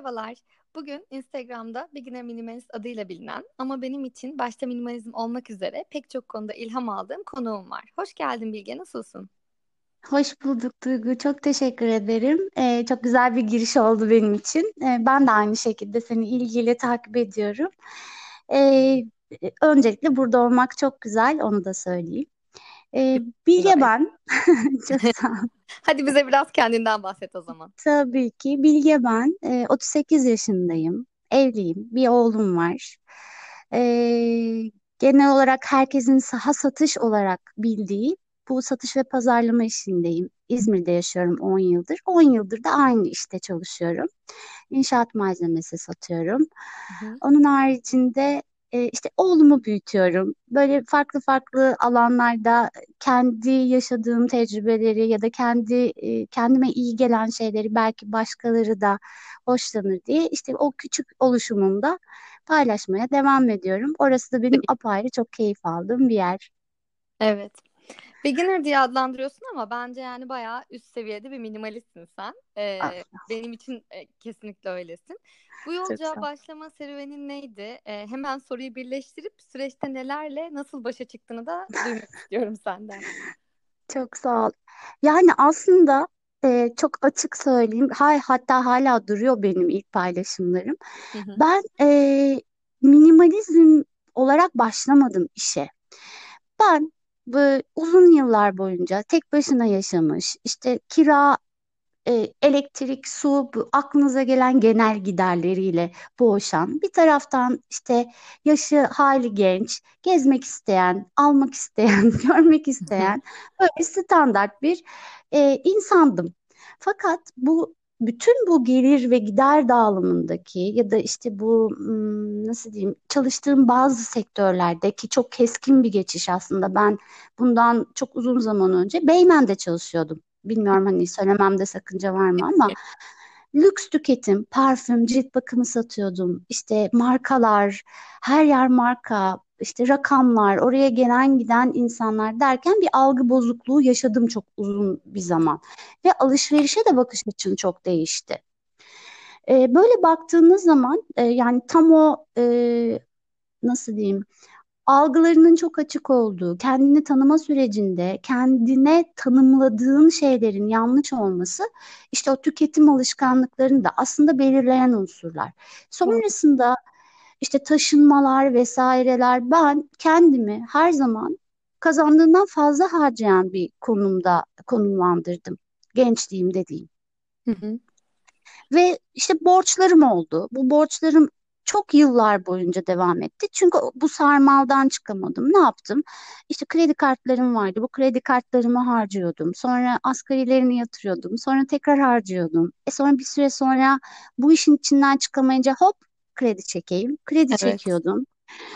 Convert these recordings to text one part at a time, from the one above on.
Merhabalar. Bugün Instagram'da Beginner Minimalist adıyla bilinen ama benim için başta minimalizm olmak üzere pek çok konuda ilham aldığım konuğum var. Hoş geldin Bilge, nasılsın? Hoş bulduk Duygu. Çok teşekkür ederim. Ee, çok güzel bir giriş oldu benim için. Ee, ben de aynı şekilde seni ilgiyle takip ediyorum. Ee, öncelikle burada olmak çok güzel, onu da söyleyeyim. Ee, Bilge ben. Çok sağ ol. Hadi bize biraz kendinden bahset o zaman. Tabii ki. Bilge ben. Ee, 38 yaşındayım. Evliyim. Bir oğlum var. Ee, genel olarak herkesin saha satış olarak bildiği bu satış ve pazarlama işindeyim. İzmir'de yaşıyorum 10 yıldır. 10 yıldır da aynı işte çalışıyorum. İnşaat malzemesi satıyorum. Hı hı. Onun haricinde e, işte oğlumu büyütüyorum. Böyle farklı farklı alanlarda kendi yaşadığım tecrübeleri ya da kendi e, kendime iyi gelen şeyleri belki başkaları da hoşlanır diye işte o küçük oluşumumda paylaşmaya devam ediyorum. Orası da benim apayrı çok keyif aldığım bir yer. Evet. Beginner diye adlandırıyorsun ama bence yani bayağı üst seviyede bir minimalistsin sen. Ee, Ah, benim için e, kesinlikle öylesin. Bu ol. başlama serüvenin neydi? Ee, hemen soruyu birleştirip süreçte nelerle nasıl başa çıktığını da duymak istiyorum senden. Çok sağ ol. Yani aslında e, çok açık söyleyeyim. Hay, hatta hala duruyor benim ilk paylaşımlarım. Hı hı. Ben e, minimalizm olarak başlamadım işe. Ben bu uzun yıllar boyunca tek başına yaşamış, işte kira, e, elektrik, su, bu aklınıza gelen genel giderleriyle boğuşan, bir taraftan işte yaşı hali genç, gezmek isteyen, almak isteyen, görmek isteyen böyle standart bir e, insandım. Fakat bu bütün bu gelir ve gider dağılımındaki ya da işte bu nasıl diyeyim çalıştığım bazı sektörlerdeki çok keskin bir geçiş aslında. Ben bundan çok uzun zaman önce Beymen'de çalışıyordum. Bilmiyorum hani söylememde sakınca var mı ama lüks tüketim, parfüm, cilt bakımı satıyordum. İşte markalar, her yer marka, işte rakamlar, oraya gelen giden insanlar derken bir algı bozukluğu yaşadım çok uzun bir zaman. Ve alışverişe de bakış açım çok değişti. Ee, böyle baktığınız zaman e, yani tam o e, nasıl diyeyim algılarının çok açık olduğu, kendini tanıma sürecinde kendine tanımladığın şeylerin yanlış olması işte o tüketim alışkanlıklarını da aslında belirleyen unsurlar. Sonrasında işte taşınmalar vesaireler ben kendimi her zaman kazandığından fazla harcayan bir konumda konumlandırdım. Gençliğimde diyeyim. Hı hı. Ve işte borçlarım oldu. Bu borçlarım çok yıllar boyunca devam etti. Çünkü bu sarmaldan çıkamadım. Ne yaptım? İşte kredi kartlarım vardı. Bu kredi kartlarımı harcıyordum. Sonra asgarilerini yatırıyordum. Sonra tekrar harcıyordum. E sonra bir süre sonra bu işin içinden çıkamayınca hop kredi çekeyim. Kredi Evet. çekiyordum.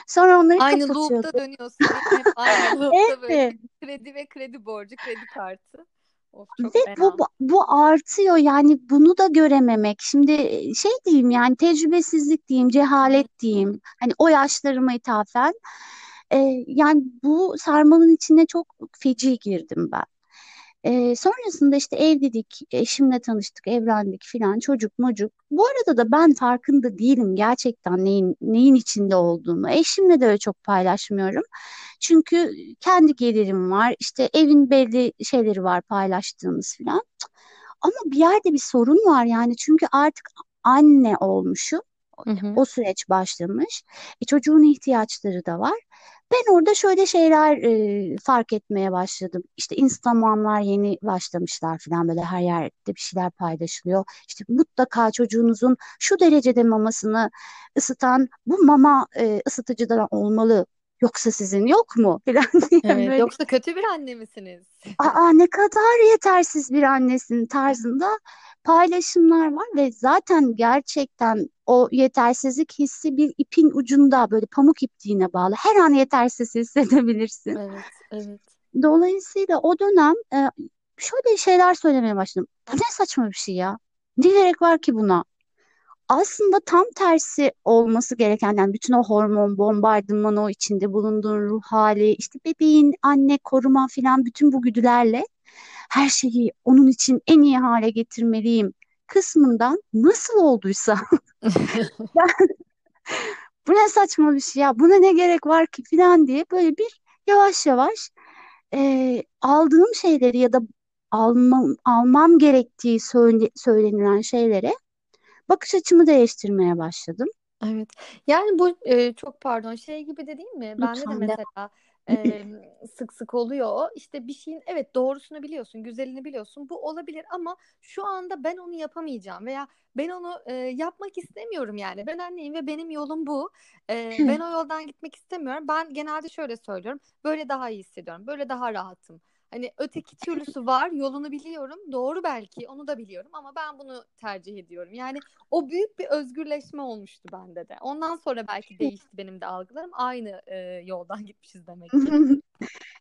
Sonra onları Aynı loop'ta kapatıyordum. dönüyorsun değil mi? Hep aynı loop'ta böyle Evet. kredi ve kredi borcu, kredi kartı. Of çok Ve bu, fena. bu bu artıyor yani bunu da görememek. Şimdi e, şey diyeyim yani tecrübesizlik diyeyim, cehalet diyeyim. Hani o yaşlarıma ithafen. E, yani bu sarmalın içine çok feci girdim ben. Ee, sonrasında işte evlilik, eşimle tanıştık, evlendik filan, çocuk mocuk. Bu arada da ben farkında değilim gerçekten neyin neyin içinde olduğumu. Eşimle de öyle çok paylaşmıyorum. Çünkü kendi gelirim var, işte evin belli şeyleri var paylaştığımız filan. Ama bir yerde bir sorun var yani çünkü artık anne olmuşum. Hı hı. O süreç başlamış. E, çocuğun ihtiyaçları da var. Ben orada şöyle şeyler e, fark etmeye başladım. İşte Instagram'lar yeni başlamışlar falan böyle her yerde bir şeyler paylaşılıyor. İşte mutlaka çocuğunuzun şu derecede mamasını ısıtan bu mama e, ısıtıcıdan olmalı. Yoksa sizin yok mu falan diye Evet. böyle Yoksa kötü bir anne misiniz? aa ne kadar yetersiz bir annesin tarzında paylaşımlar var ve zaten gerçekten o yetersizlik hissi bir ipin ucunda böyle pamuk ipliğine bağlı. Her an yetersiz hissedebilirsin. Evet, evet. Dolayısıyla o dönem e, şöyle şeyler söylemeye başladım. Bu ne saçma bir şey ya? Ne gerek var ki buna? Aslında tam tersi olması gereken yani bütün o hormon bombardımanı o içinde bulunduğun ruh hali işte bebeğin anne koruma filan bütün bu güdülerle her şeyi onun için en iyi hale getirmeliyim kısmından nasıl olduysa. Ben, bu ne saçma bir şey ya buna ne gerek var ki? falan diye böyle bir yavaş yavaş e, aldığım şeyleri ya da almam, almam gerektiği söyle, söylenilen şeylere bakış açımı değiştirmeye başladım. Evet. Yani bu e, çok pardon şey gibi de değil mi? Bende de mesela e, sık sık oluyor. İşte bir şeyin evet doğrusunu biliyorsun, güzelini biliyorsun. Bu olabilir ama şu anda ben onu yapamayacağım veya ben onu e, yapmak istemiyorum yani. Ben anneyim ve benim yolum bu. E, ben o yoldan gitmek istemiyorum. Ben genelde şöyle söylüyorum. Böyle daha iyi hissediyorum. Böyle daha rahatım. Hani öteki türlüsü var, yolunu biliyorum. Doğru belki, onu da biliyorum ama ben bunu tercih ediyorum. Yani o büyük bir özgürleşme olmuştu bende de. Ondan sonra belki değişti benim de algılarım. Aynı e, yoldan gitmişiz demek ki.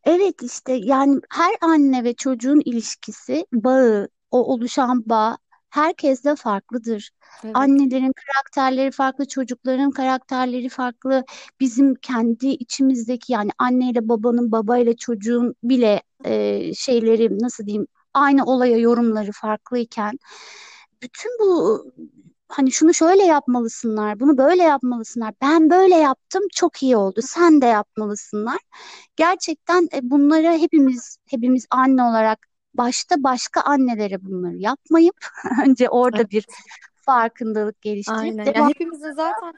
Evet işte yani her anne ve çocuğun ilişkisi, bağı, o oluşan bağ herkeste farklıdır. Evet. Annelerin karakterleri farklı, çocukların karakterleri farklı. Bizim kendi içimizdeki yani anneyle babanın, babayla çocuğun bile e, şeyleri nasıl diyeyim aynı olaya yorumları farklıyken bütün bu hani şunu şöyle yapmalısınlar, bunu böyle yapmalısınlar. Ben böyle yaptım, çok iyi oldu. Sen de yapmalısınlar. Gerçekten e, bunlara hepimiz hepimiz anne olarak başta başka annelere bunları yapmayıp önce orada Evet. bir farkındalık geliştirip Aynen. Devam hepimizin zaten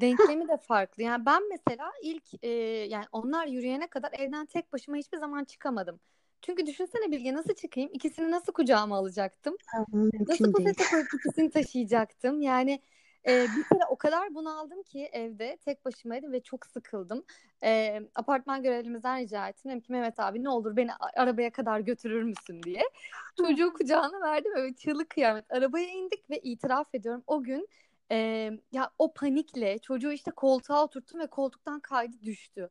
denklemi de farklı. Yani ben mesela ilk e, yani onlar yürüyene kadar evden tek başıma hiçbir zaman çıkamadım. Çünkü düşünsene Bilge nasıl çıkayım? İkisini nasıl kucağıma alacaktım? Nasıl mümkün değil. poşete koyup ikisini taşıyacaktım? Yani e, bir kere o kadar bunaldım ki evde tek başımaydım ve çok sıkıldım. E, apartman görevlimizden rica ettim. Dedim ki Mehmet abi ne olur beni arabaya kadar götürür müsün diye. Çocuğu kucağına verdim ve çığlık kıyamet. Arabaya indik ve itiraf ediyorum o gün e, ya o panikle çocuğu işte koltuğa oturttum ve koltuktan kaydı düştü.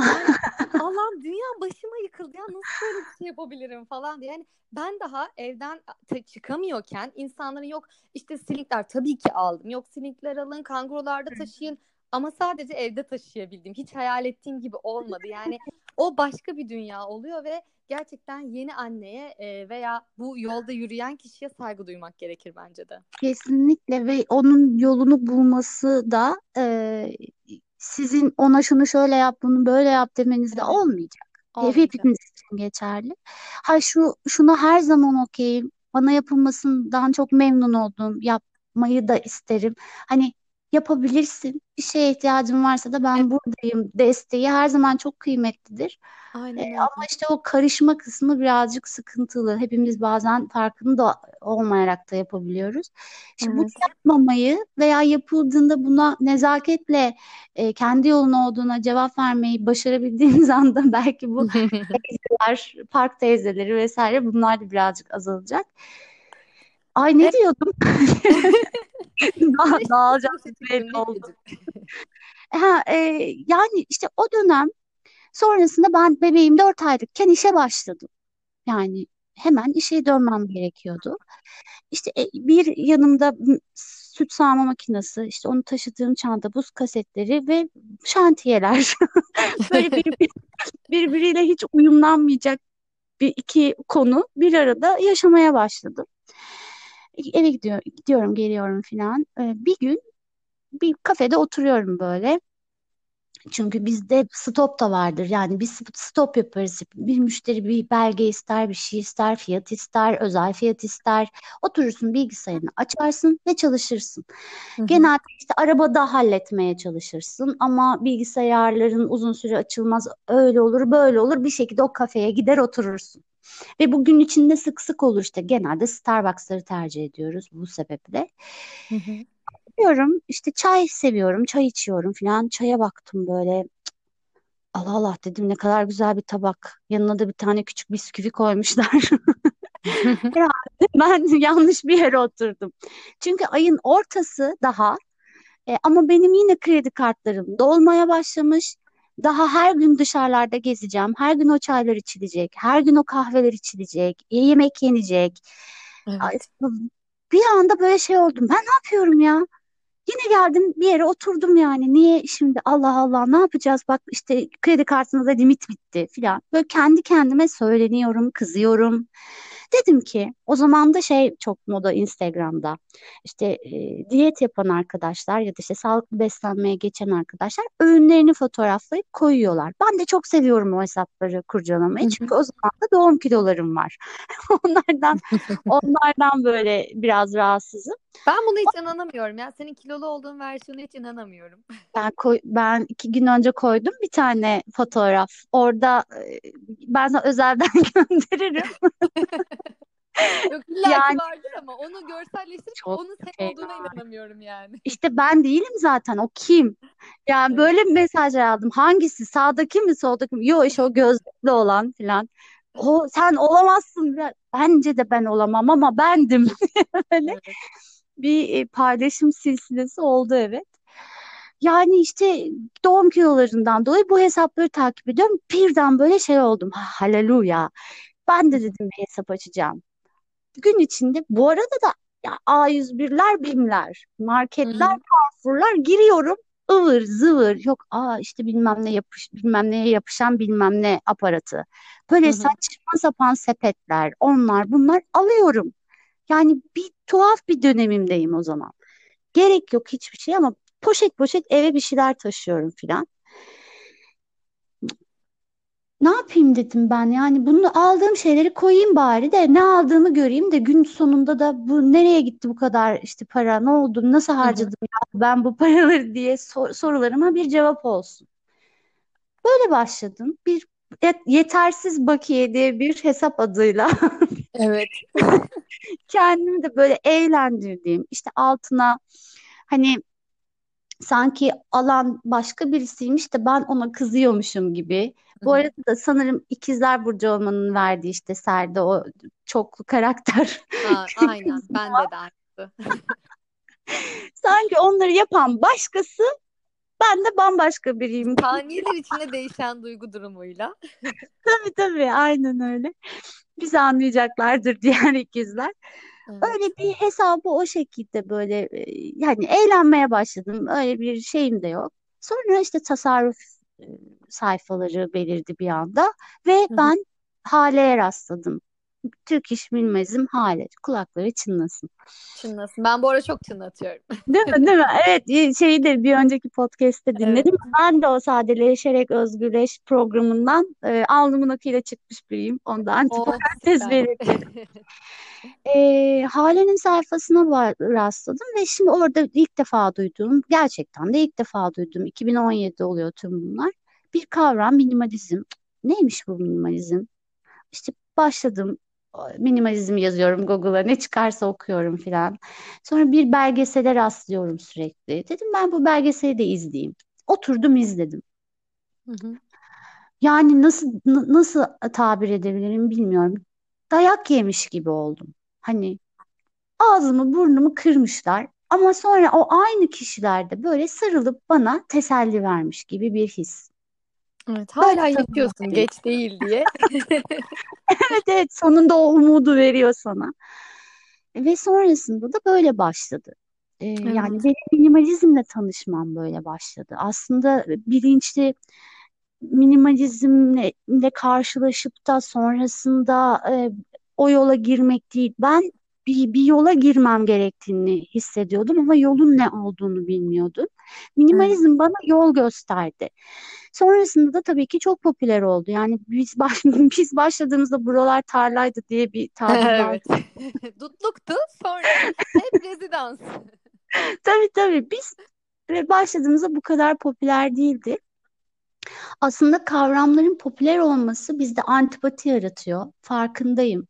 Yani Allah'ım dünya başıma yıkıldı ya nasıl böyle bir şey yapabilirim falan diye. Yani ben daha evden çıkamıyorken insanların yok işte silikler tabii ki aldım. Yok silikler alın kangurularda taşıyın ama sadece evde taşıyabildim. Hiç hayal ettiğim gibi olmadı. Yani o başka bir dünya oluyor ve gerçekten yeni anneye e, veya bu yolda yürüyen kişiye saygı duymak gerekir bence de. Kesinlikle ve onun yolunu bulması da e, sizin ona şunu şöyle yap bunu böyle yap demenizle Evet, olmayacak. Olmayacak. hepimiz için geçerli. Ha şu şuna her zaman okeyim. Bana yapılmasından çok memnun oldum. Yapmayı da isterim. Hani yapabilirsin. Bir şeye ihtiyacın varsa da ben Evet, buradayım. Desteği her zaman çok kıymetlidir. Aynen öyle. ama işte o karışma kısmı birazcık sıkıntılı. Hepimiz bazen farkında olmayarak da yapabiliyoruz. Bunu Evet. yapmamayı veya yapıldığında buna nezaketle e, kendi yolun olduğuna cevap vermeyi başarabildiğimiz anda belki bu teyzeler, park teyzeleri vesaire bunlar da birazcık azalacak. Ay ne diyordum? Daha çıktı belli oldu. Ha, e, yani işte o dönem sonrasında ben bebeğim 4 aylıkken işe başladım. Yani hemen işe dönmem gerekiyordu. İşte e, bir yanımda süt sağma makinesi, işte onu taşıdığım çanta, buz kasetleri ve şantiyeler. Böyle bir, birbiriyle hiç uyumlanmayacak bir iki konu bir arada yaşamaya başladım. Eve gidiyor, gidiyorum, geliyorum filan. Ee, bir gün bir kafede oturuyorum böyle. Çünkü bizde stop da vardır. Yani biz stop yaparız. Bir müşteri bir belge ister, bir şey ister, fiyat ister, özel fiyat ister. Oturursun bilgisayarını açarsın ve çalışırsın. Hı hı. Genelde işte arabada halletmeye çalışırsın ama bilgisayarların uzun süre açılmaz. Öyle olur, böyle olur. Bir şekilde o kafeye gider oturursun. Ve bu gün içinde sık sık olur işte. Genelde Starbucks'ları tercih ediyoruz bu sebeple. Hı hı. Diyorum işte çay seviyorum, çay içiyorum falan. Çaya baktım böyle. Allah Allah dedim ne kadar güzel bir tabak. Yanına da bir tane küçük bisküvi koymuşlar. Herhalde ben yanlış bir yere oturdum. Çünkü ayın ortası daha e, ama benim yine kredi kartlarım dolmaya başlamış. Daha her gün dışarılarda gezeceğim. Her gün o çaylar içilecek. Her gün o kahveler içilecek. yemek yenecek. Evet. Bir anda böyle şey oldum. Ben ne yapıyorum ya? Yine geldim bir yere oturdum yani. Niye şimdi Allah Allah ne yapacağız? Bak işte kredi kartında da limit bitti filan. Böyle kendi kendime söyleniyorum, kızıyorum. Dedim ki o zaman da şey çok moda Instagram'da işte e, diyet yapan arkadaşlar ya da işte sağlıklı beslenmeye geçen arkadaşlar öğünlerini fotoğraflayıp koyuyorlar. Ben de çok seviyorum o hesapları kurcalamayı çünkü o zaman da doğum kilolarım var. Onlardan onlardan böyle biraz rahatsızım. Ben buna hiç inanamıyorum ya. Senin kilolu olduğun versiyona hiç inanamıyorum. Ben koy, ben iki gün önce koydum bir tane fotoğraf. Orada e, ben sana özelden gönderirim. Yok illa Yani vardır ama onu görselleştirip çok onun sen fena. olduğuna inanamıyorum yani. İşte ben değilim zaten. O kim? Yani böyle mesajlar aldım. Hangisi? Sağdaki mi, soldaki mi? Yok işte o gözlüklü olan filan. O sen olamazsın. Ya, Bence de ben olamam ama bendim. Böyle Evet. bir e, paylaşım silsilesi oldu evet. Yani işte doğum kilolarından dolayı bu hesapları takip ediyorum. Birden böyle şey oldum. Ha, Haleluya. Ben de dedim hesap açacağım. Gün içinde bu arada da ya A101'ler, BİM'ler, marketler. Carrefour'lar giriyorum. ıvır zıvır yok aa işte bilmem ne yapış bilmem neye yapışan bilmem ne aparatı. Böyle hı. saçma sapan sepetler onlar bunlar alıyorum. Yani bir tuhaf bir dönemimdeyim o zaman. Gerek yok hiçbir şey ama poşet poşet eve bir şeyler taşıyorum filan. Ne yapayım dedim ben yani bunu aldığım şeyleri koyayım bari de ne aldığımı göreyim de gün sonunda da bu nereye gitti bu kadar işte para ne oldu nasıl harcadım ya ben bu paraları diye sor- sorularıma bir cevap olsun. Böyle başladım bir yet- yetersiz bakiye diye bir hesap adıyla Evet. kendimi de böyle eğlendirdiğim işte altına hani sanki alan başka birisiymiş de ben ona kızıyormuşum gibi. Bu arada da sanırım İkizler Burcu olmanın verdiği işte serde o çoklu karakter Aa, aynen. Bende de aynısı. Sanki onları yapan başkası, ben de bambaşka biriyim. Saniyeler içinde değişen duygu durumuyla. Tabii tabii aynen öyle. Bizi anlayacaklardır diğer ikizler. Evet. Öyle bir hesabı o şekilde böyle yani eğlenmeye başladım. Öyle bir şeyim de yok. Sonra işte tasarruf sayfaları belirdi bir anda ve Hı hı. ben Hale'ye rastladım. Türk İş Minimalizm Hale. Kulakları çınlasın. Çınlasın. Ben bu ara çok çınlatıyorum. Değil mi? Değil mi? Evet, şeyi de bir önceki podcast'te Evet. dinledim. Ben de o sadeleşerek özgürleş programından e, alnımın akıyla çıkmış biriyim. Onda Oh süper. belirtelim. E, Hale'nin sayfasına rastladım ve şimdi orada ilk defa duyduğum, gerçekten de ilk defa duyduğum, 2017'de oluyor tüm bunlar. Bir kavram minimalizm. Neymiş bu minimalizm? İşte başladım minimalizm yazıyorum Google'a ne çıkarsa okuyorum filan. Sonra bir belgesele rastlıyorum sürekli. Dedim ben bu belgeseli de izleyeyim. Oturdum izledim. Hı hı. Yani nasıl nasıl tabir edebilirim bilmiyorum. Dayak yemiş gibi oldum. Hani ağzımı burnumu kırmışlar ama sonra o aynı kişiler de böyle sarılıp bana teselli vermiş gibi bir his. Evet, hala tanımlayayım. geç değil diye. Evet evet sonunda o umudu veriyor sana. Ve sonrasında da böyle başladı. Ee, yani Evet. benim minimalizmle tanışmam böyle başladı. Aslında bilinçli minimalizmle karşılaşıp da sonrasında e, o yola girmek değil. Ben bir, bir yola girmem gerektiğini hissediyordum ama yolun ne olduğunu bilmiyordum. Minimalizm bana yol gösterdi. Sonrasında da tabii ki çok popüler oldu. Yani biz baş, biz başladığımızda buralar tarlaydı diye bir tabir. Evet. Dutluktu. Sonra hep rezidans. Tabii tabii biz başladığımızda bu kadar popüler değildi. Aslında kavramların popüler olması bizde antipati yaratıyor. Farkındayım.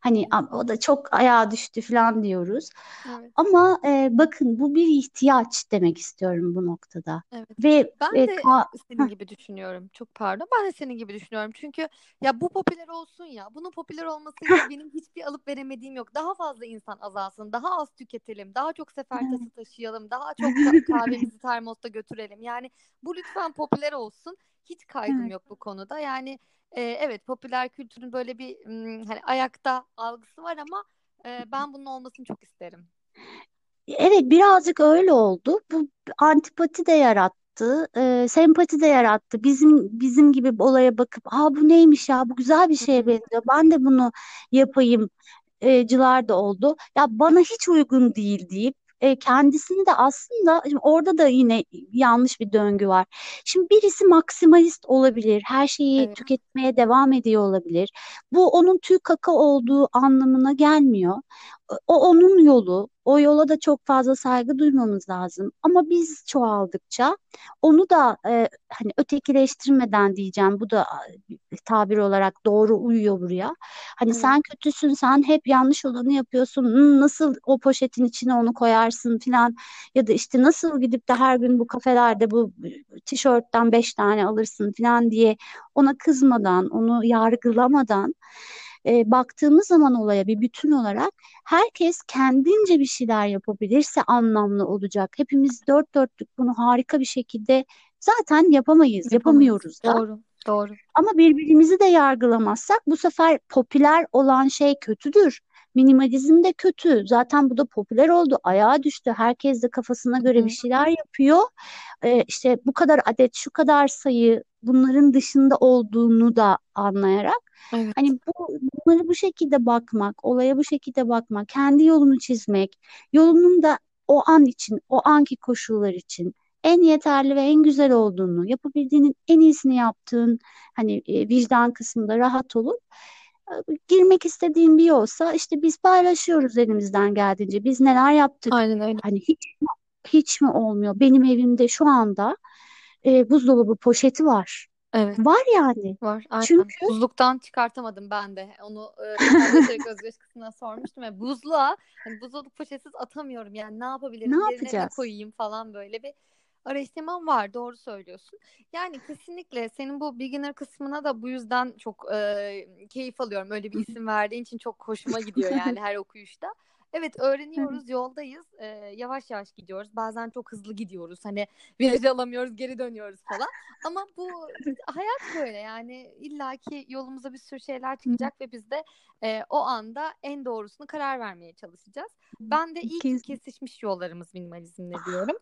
Hani "Am- o da çok ayağa düştü falan diyoruz. Evet. Ama e, bakın bu bir ihtiyaç demek istiyorum bu noktada. Evet. Ve Ben e, de ka- senin gibi düşünüyorum. Çok pardon. Ben de senin gibi düşünüyorum. Çünkü ya bu popüler olsun ya. Bunun popüler olmasıyla benim hiçbir alıp veremediğim yok. Daha fazla insan azalsın. Daha az tüketelim. Daha çok sefer tası taşıyalım. Daha çok ka- kahvemizi termosta götürelim. Yani bu lütfen popüler olsun. Hiç kaygım evet. yok bu konuda. Yani e, evet popüler kültürün böyle bir hani ayakta algısı var ama e, ben bunun olmasını çok isterim. Evet birazcık öyle oldu. Bu antipati de yarattı. e, sempati de yarattı. Bizim bizim gibi olaya bakıp, "Aa bu neymiş ya? Bu güzel bir şeye benziyor. Ben de bunu yapayım." e, cılar da oldu. Ya bana hiç uygun değil deyip e, kendisini de aslında orada da yine yanlış bir döngü var. Şimdi birisi maksimalist olabilir, her şeyi Evet. tüketmeye devam ediyor olabilir. Bu onun tüy kaka olduğu anlamına gelmiyor. O onun yolu. O yola da çok fazla saygı duymamız lazım. Ama biz çoğaldıkça onu da e, hani ötekileştirmeden diyeceğim. Bu da tabir olarak doğru uyuyor buraya. Hani Evet. sen kötüsün, sen hep yanlış olanı yapıyorsun. Hmm, nasıl o poşetin içine onu koyarsın filan ya da işte nasıl gidip de her gün bu kafelerde bu tişörtten beş tane alırsın filan diye ona kızmadan, onu yargılamadan e, baktığımız zaman olaya bir bütün olarak herkes kendince bir şeyler yapabilirse anlamlı olacak. Hepimiz dört dörtlük bunu harika bir şekilde zaten yapamayız, yapamıyoruz da. Doğru. Doğru. Ama birbirimizi de yargılamazsak bu sefer popüler olan şey kötüdür. Minimalizm de kötü. Zaten bu da popüler oldu. Ayağa düştü. Herkes de kafasına göre bir şeyler yapıyor. Ee, işte bu kadar adet, şu kadar sayı bunların dışında olduğunu da anlayarak Evet. hani bu bunları bu şekilde bakmak, olaya bu şekilde bakmak, kendi yolunu çizmek, yolunun da o an için, o anki koşullar için en yeterli ve en güzel olduğunu, yapabildiğinin en iyisini yaptığın hani e, vicdan kısmında rahat olup girmek istediğin bir yolsa işte biz paylaşıyoruz elimizden geldiğince. Biz neler yaptık? Aynen öyle. Hani hiç hiç mi olmuyor? Benim evimde şu anda e, buzdolabı poşeti var. Evet. Var yani. Var. Aynen. Çünkü Buzluktan çıkartamadım ben de. Onu e, Özgeç kısmına sormuştum ve buzluğa hani buzdolabı poşetsiz atamıyorum. Yani ne yapabilirim? ne Yerine yapacağız? koyayım falan böyle bir araştırmam var. Doğru söylüyorsun. Yani kesinlikle senin bu beginner kısmına da bu yüzden çok e, keyif alıyorum. Öyle bir isim verdiğin için çok hoşuma gidiyor yani her okuyuşta. Evet öğreniyoruz, yoldayız. E, yavaş yavaş gidiyoruz. Bazen çok hızlı gidiyoruz. Hani viraj alamıyoruz, geri dönüyoruz falan. Ama bu hayat böyle yani illaki yolumuza bir sürü şeyler çıkacak ve biz de e, o anda en doğrusunu karar vermeye çalışacağız. Ben de iyi ki Kes- kesişmiş yollarımız minimalizmle diyorum.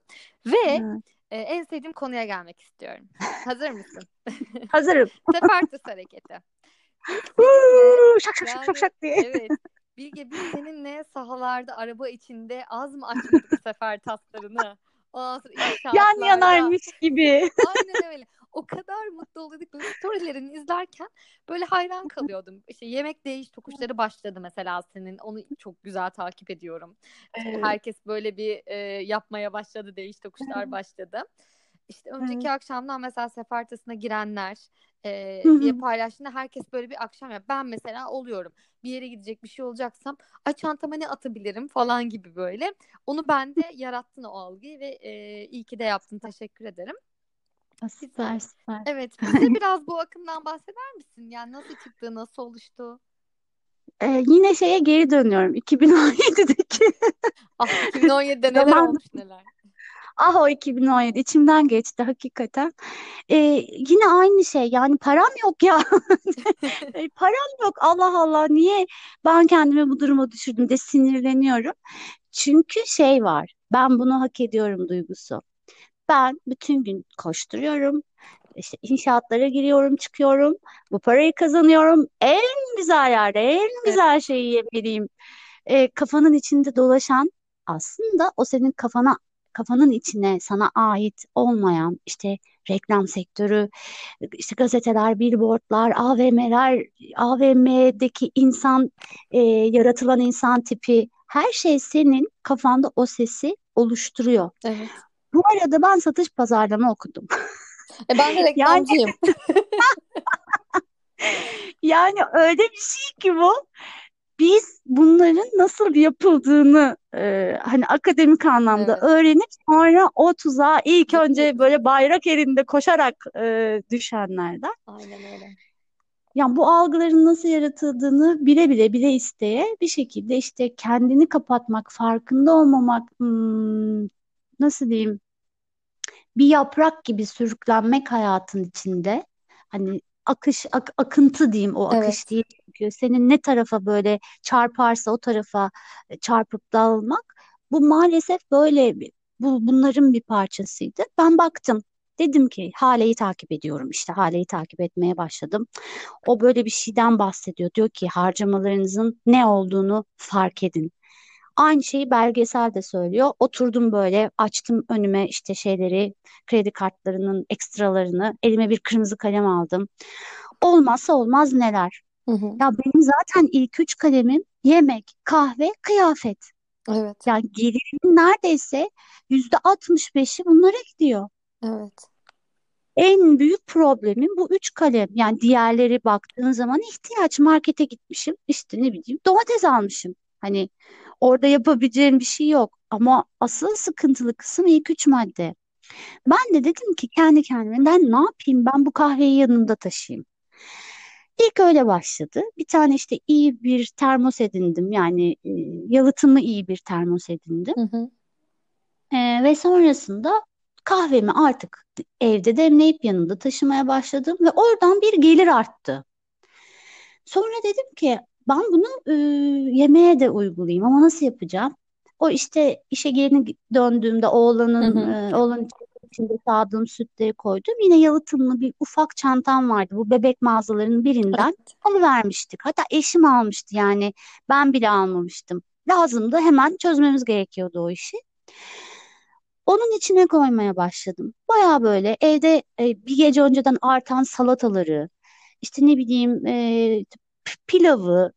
Ve e, en sevdiğim konuya gelmek istiyorum. Hazır mısın? Hazırım. Sefertus hareketi. İlk şak şak şak şak şak diye. evet Bilge biz seninle sahalarda araba içinde az mı açmadık sefer taslarını? Ondan sonra Yan yanarmış gibi. Aynen öyle. O kadar mutlu oluyorduk. Böyle storylerini izlerken böyle hayran kalıyordum. İşte yemek değiş tokuşları başladı mesela senin. Onu çok güzel takip ediyorum. Evet. herkes böyle bir e, yapmaya başladı. Değiş tokuşlar başladı. İşte önceki akşamdan mesela sefertasına girenler e, diye paylaştığında herkes böyle bir akşam ya ben mesela oluyorum. Bir yere gidecek bir şey olacaksam ay çantama ne atabilirim falan gibi böyle. Onu bende yarattın o algıyı ve e, iyi ki de yaptın. Teşekkür ederim. Süper süper. Evet, bize biraz bu akımdan bahseder misin? Yani nasıl çıktı, nasıl oluştu? Ee, yine şeye geri dönüyorum. 2017'deki Ah 2017'de neler olmuş neler. Ah o 2017 içimden geçti hakikaten. Ee, yine aynı şey yani param yok ya. E, Param yok Allah Allah niye ben kendimi bu duruma düşürdüm de sinirleniyorum. Çünkü şey var ben bunu hak ediyorum duygusu. Ben bütün gün koşturuyorum. İşte inşaatlara giriyorum, çıkıyorum. Bu parayı kazanıyorum. En güzel yerde, en güzel şeyi yemeliyim. E, kafanın içinde dolaşan aslında o senin kafana kafanın içine sana ait olmayan işte reklam sektörü, işte gazeteler, billboardlar, AVM'ler, AVM'deki insan, e, yaratılan insan tipi her şey senin kafanda o sesi oluşturuyor. evet. Bu arada ben satış pazarlama okudum. E ben de Yani reklamcıyım. yani öyle bir şey ki bu. Biz bunların nasıl yapıldığını e, hani akademik anlamda Evet. öğrenip sonra o tuzağa ilk önce böyle bayrak elinde koşarak e, düşenlerden. Aynen öyle. Yani bu algıların nasıl yaratıldığını bile bile bile isteye bir şekilde işte kendini kapatmak, farkında olmamak, hmm, nasıl diyeyim, bir yaprak gibi sürüklenmek hayatın içinde. Hani akış, ak- akıntı diyeyim o akış Evet. değil çünkü senin ne tarafa böyle çarparsa o tarafa e, çarpıp dağılmak. Bu maalesef böyle bu bunların bir parçasıydı. Ben baktım. Dedim ki Hale'yi takip ediyorum işte Hale'yi takip etmeye başladım. O böyle bir şeyden bahsediyor. Diyor ki harcamalarınızın ne olduğunu fark edin. Aynı şeyi belgesel de söylüyor. Oturdum böyle açtım önüme işte şeyleri kredi kartlarının ekstralarını elime bir kırmızı kalem aldım. Olmazsa olmaz neler. Hı hı. Ya benim zaten ilk üç kalemim yemek, kahve, kıyafet. Evet. Yani gelirimin neredeyse yüzde 65'i bunlara gidiyor. Evet. En büyük problemim bu üç kalem. Yani diğerleri baktığın zaman ihtiyaç markete gitmişim. işte ne bileyim domates almışım. Hani orada yapabileceğim bir şey yok. Ama asıl sıkıntılı kısım ilk üç madde. Ben de dedim ki kendi kendime ben ne yapayım ben bu kahveyi yanımda taşıyayım. İlk öyle başladı. Bir tane işte iyi bir termos edindim. Yani e, yalıtımı iyi bir termos edindim. Hı hı. E, ve sonrasında kahvemi artık evde demleyip yanımda taşımaya başladım ve oradan bir gelir arttı. Sonra dedim ki ben bunu e, yemeğe de uygulayayım ama nasıl yapacağım? O işte işe geri döndüğümde oğlanın Hı hı. e, oğlanın içinde sağdığım sütleri koydum. Yine yalıtımlı bir ufak çantam vardı. Bu bebek mağazalarının birinden Evet. alıvermiştik. Hatta eşim almıştı yani ben bile almamıştım. Lazımdı hemen çözmemiz gerekiyordu o işi. Onun içine koymaya başladım. Baya böyle evde e, bir gece önceden artan salataları, işte ne bileyim e, pilavı,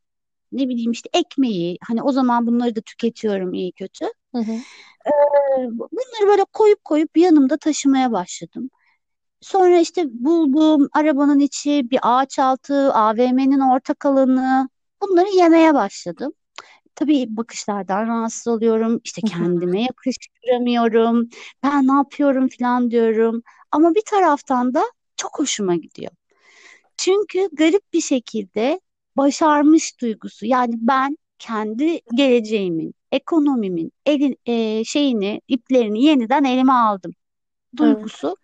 ne bileyim işte ekmeği. Hani o zaman bunları da tüketiyorum iyi kötü. Hı hı. E, bunları böyle koyup koyup yanımda taşımaya başladım. Sonra işte buldum arabanın içi, bir ağaç altı, AVM'nin ortak alanı. Bunları yemeye başladım. Tabii bakışlardan rahatsız oluyorum. İşte kendime yakıştıramıyorum. Ben ne yapıyorum falan diyorum. Ama bir taraftan da çok hoşuma gidiyor. Çünkü garip bir şekilde başarmış duygusu. Yani ben kendi geleceğimin, ekonomimin elin, e, şeyini, iplerini yeniden elime aldım. Evet. Duygusu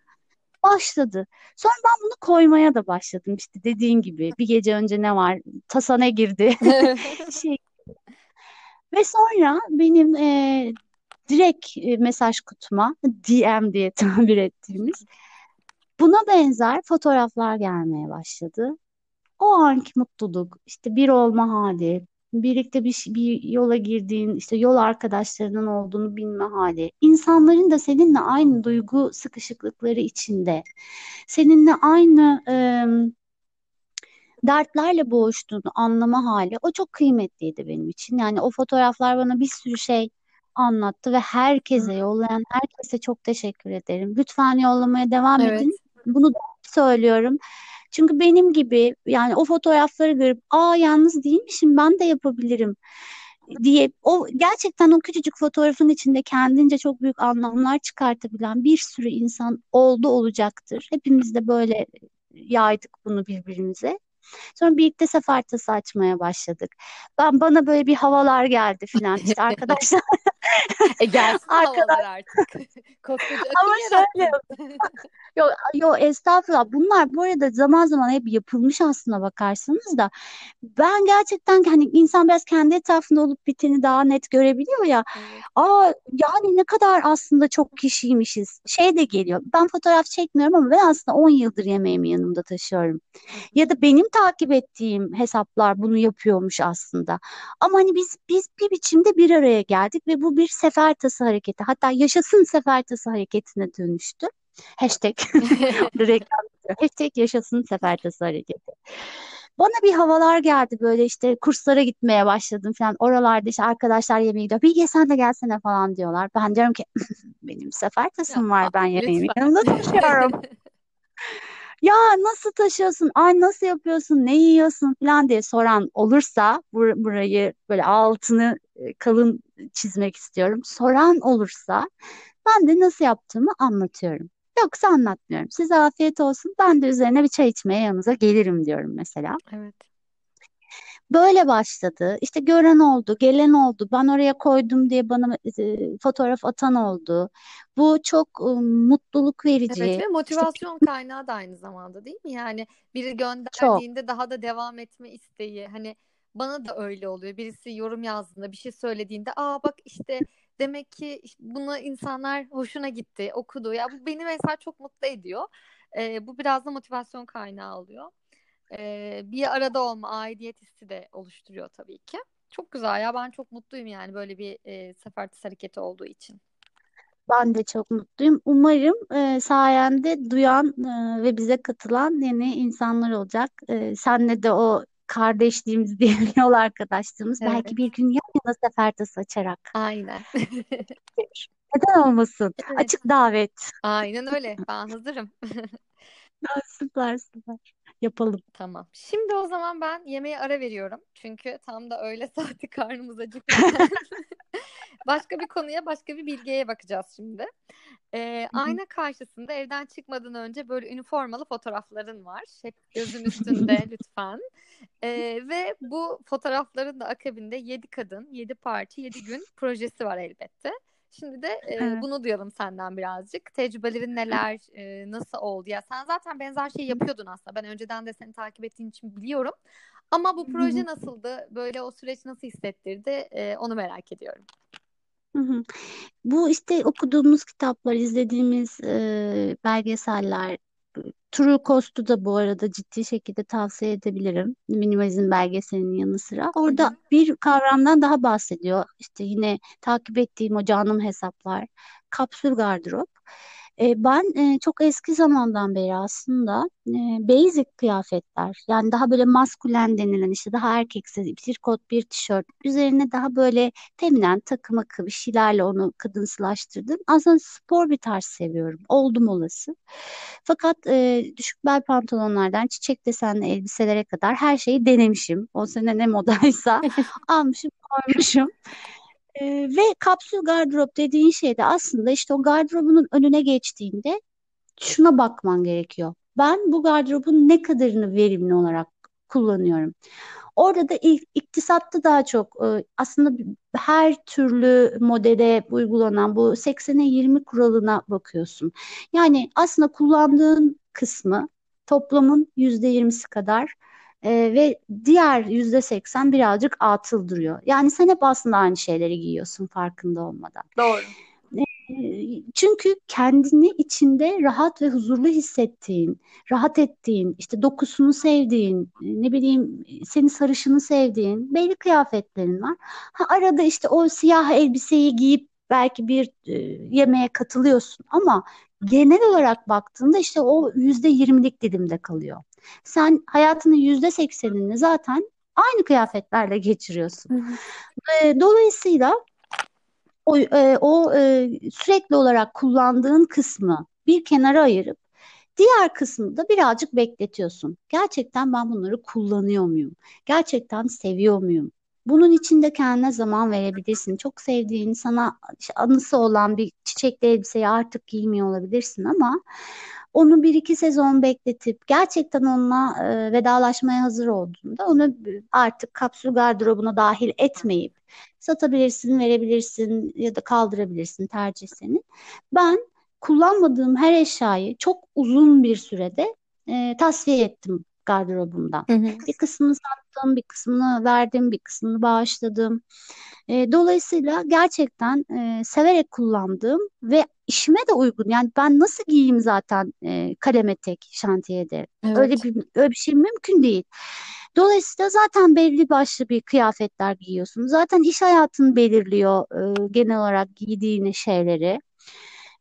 başladı. Sonra ben bunu koymaya da başladım. İşte dediğin gibi bir gece önce ne var? Tasa ne girdi? Şey ve sonra benim e, direkt e, mesaj kutuma DM diye tabir ettiğimiz buna benzer fotoğraflar gelmeye başladı. O anki mutluluk, işte bir olma hali, birlikte bir, bir yola girdiğin, işte yol arkadaşlarının olduğunu bilme hali, insanların da seninle aynı duygu sıkışıklıkları içinde, seninle aynı dertlerle boğuştuğunu anlama hali o çok kıymetliydi benim için. Yani o fotoğraflar bana bir sürü şey anlattı ve herkese yollayan herkese çok teşekkür ederim. Lütfen yollamaya devam Evet. edin. Bunu da söylüyorum. Çünkü benim gibi yani o fotoğrafları görüp aa yalnız değilmişim ben de yapabilirim diye o gerçekten o küçücük fotoğrafın içinde kendince çok büyük anlamlar çıkartabilen bir sürü insan oldu olacaktır. Hepimiz de böyle yaydık bunu birbirimize. Sonra birlikte sefer tası açmaya başladık. Ben bana böyle bir havalar geldi falan işte arkadaşlar E gelsin havalar artık. Koskoca ama şöyle yarattın. Yo, yo estağfurullah. Bunlar bu arada zaman zaman hep yapılmış aslına bakarsanız da ben gerçekten hani insan biraz kendi etrafında olup biteni daha net görebiliyor ya. Evet. Aa yani ne kadar aslında çok kişiymişiz. Şey de geliyor. Ben fotoğraf çekmiyorum ama ben aslında 10 yıldır yemeğimi yanımda taşıyorum. Ya da benim takip ettiğim hesaplar bunu yapıyormuş aslında. Ama hani biz biz bir biçimde bir araya geldik ve bu bir sefertası hareketi. Hatta yaşasın sefertası hareketine dönüştü. Hashtag reklam. Hashtag yaşasın sefertası hareketi. Bana bir havalar geldi böyle işte kurslara gitmeye başladım falan. Oralarda işte arkadaşlar yemeğe gidiyor. Bilge sen de gelsene falan diyorlar. Ben diyorum ki benim sefertasım var ben yemeğimi lütfen. yanımda taşıyorum. Ya nasıl taşıyorsun? Ay nasıl yapıyorsun? Ne yiyorsun falan diye soran olursa bur- burayı böyle altını e, kalın çizmek istiyorum. Soran olursa ben de nasıl yaptığımı anlatıyorum. Yoksa anlatmıyorum. Size afiyet olsun. Ben de üzerine bir çay içmeye yanınıza gelirim diyorum mesela. Evet. Böyle başladı. İşte gören oldu, gelen oldu. Ben oraya koydum diye bana e, fotoğraf atan oldu. Bu çok e, mutluluk Evet verici. ve İşte motivasyon kaynağı da aynı zamanda değil mi? Yani biri çok. gönderdiğinde daha da devam etme isteği. Hani bana da öyle oluyor. Birisi yorum yazdığında bir şey söylediğinde aa bak işte demek ki işte buna insanlar hoşuna gitti, okudu. Ya bu beni mesela çok mutlu ediyor. E, bu biraz da motivasyon kaynağı oluyor. E, bir arada olma, aidiyet hissi de oluşturuyor tabii ki. Çok güzel ya ben çok mutluyum yani böyle bir e, sefertis hareketi olduğu için. Ben de çok mutluyum. Umarım e, sayende duyan e, ve bize katılan yeni insanlar olacak. E, senle de o kardeşliğimiz diye yol arkadaşlığımız Evet. belki bir gün yan yana sefertas açarak. Aynen. Neden olmasın? Evet. Açık davet. Aynen öyle. Ben hazırım. Süper süper. Yapalım. Tamam. Şimdi o zaman ben yemeğe ara veriyorum. Çünkü tam da öğle saati karnımız acıkırken. Başka bir konuya, başka bir bilgiye bakacağız şimdi. Ee, ayna karşısında evden çıkmadan önce böyle üniformalı fotoğrafların var. Hep gözün üstünde lütfen. Ee, ve bu fotoğrafların da akabinde 7 kadın, 7 parti, 7 gün projesi var elbette. Şimdi de e, Evet. bunu duyalım senden birazcık. Tecrübelerin neler, e, nasıl oldu? Ya sen zaten benzer şeyi yapıyordun aslında. Ben önceden de seni takip ettiğin için biliyorum. Ama bu proje hı. nasıldı? Böyle o süreç nasıl hissettirdi? E, onu merak ediyorum. Hı hı. Bu işte okuduğumuz kitaplar, izlediğimiz e, belgeseller, True Cost'u da bu arada ciddi şekilde tavsiye edebilirim. Minimalizm belgeselinin yanı sıra. Orada hı. bir kavramdan daha bahsediyor. İşte yine takip ettiğim o canım hesaplar, kapsül gardırop. E, ben e, çok eski zamandan beri aslında e, basic kıyafetler yani daha böyle maskülen denilen işte daha erkeksi bir kot bir tişört üzerine daha böyle feminen takım akı bir şeylerle onu kadınsılaştırdım. Aslında spor bir tarz seviyorum. Oldum olası. Fakat e, düşük bel pantolonlardan çiçek desenli elbiselere kadar her şeyi denemişim. O sene ne modaysa almışım koymuşum. E, ve kapsül gardırop dediğin şey de aslında işte o gardırobunun önüne geçtiğinde şuna bakman gerekiyor. Ben bu gardırobun ne kadarını verimli olarak kullanıyorum. Orada da iktisatta daha çok e, aslında her türlü modele uygulanan bu 80'e 20 kuralına bakıyorsun. Yani aslında kullandığın kısmı toplamın %20'si kadar e, ve diğer %80 birazcık atıl duruyor. Yani sen hep aslında aynı şeyleri giyiyorsun farkında olmadan. Doğru. Çünkü kendini içinde rahat ve huzurlu hissettiğin, rahat ettiğin, işte dokusunu sevdiğin, ne bileyim seni sarışını sevdiğin belli kıyafetlerin var. Ha, arada işte o siyah elbiseyi giyip belki bir e, yemeğe katılıyorsun ama genel olarak baktığında işte o yüzde yirmilik dilimde kalıyor. Sen hayatının yüzde seksenini zaten aynı kıyafetlerle geçiriyorsun. Hı hı. E, dolayısıyla o, e, o e, sürekli olarak kullandığın kısmı bir kenara ayırıp diğer kısmı da birazcık bekletiyorsun. Gerçekten ben bunları kullanıyor muyum? Gerçekten seviyor muyum? Bunun için de kendine zaman verebilirsin. Çok sevdiğin, sana anısı olan bir çiçekli elbiseyi artık giymiyor olabilirsin ama onu bir iki sezon bekletip gerçekten onunla e, vedalaşmaya hazır olduğunda onu artık kapsül gardırobuna dahil etmeyip satabilirsin, verebilirsin ya da kaldırabilirsin tercih senin. Ben kullanmadığım her eşyayı çok uzun bir sürede e, tasfiye ettim gardırobumdan. Hı hı. Bir kısmını sattım, bir kısmını verdim, bir kısmını bağışladım. E, dolayısıyla gerçekten e, severek kullandığım ve işime de uygun. Yani ben nasıl giyeyim zaten e, kaleme tek şantiyede? Öyle Evet. bir öyle bir şey mümkün değil. Dolayısıyla zaten belli başlı bir kıyafetler giyiyorsun. Zaten iş hayatın belirliyor e, genel olarak giydiğin şeyleri.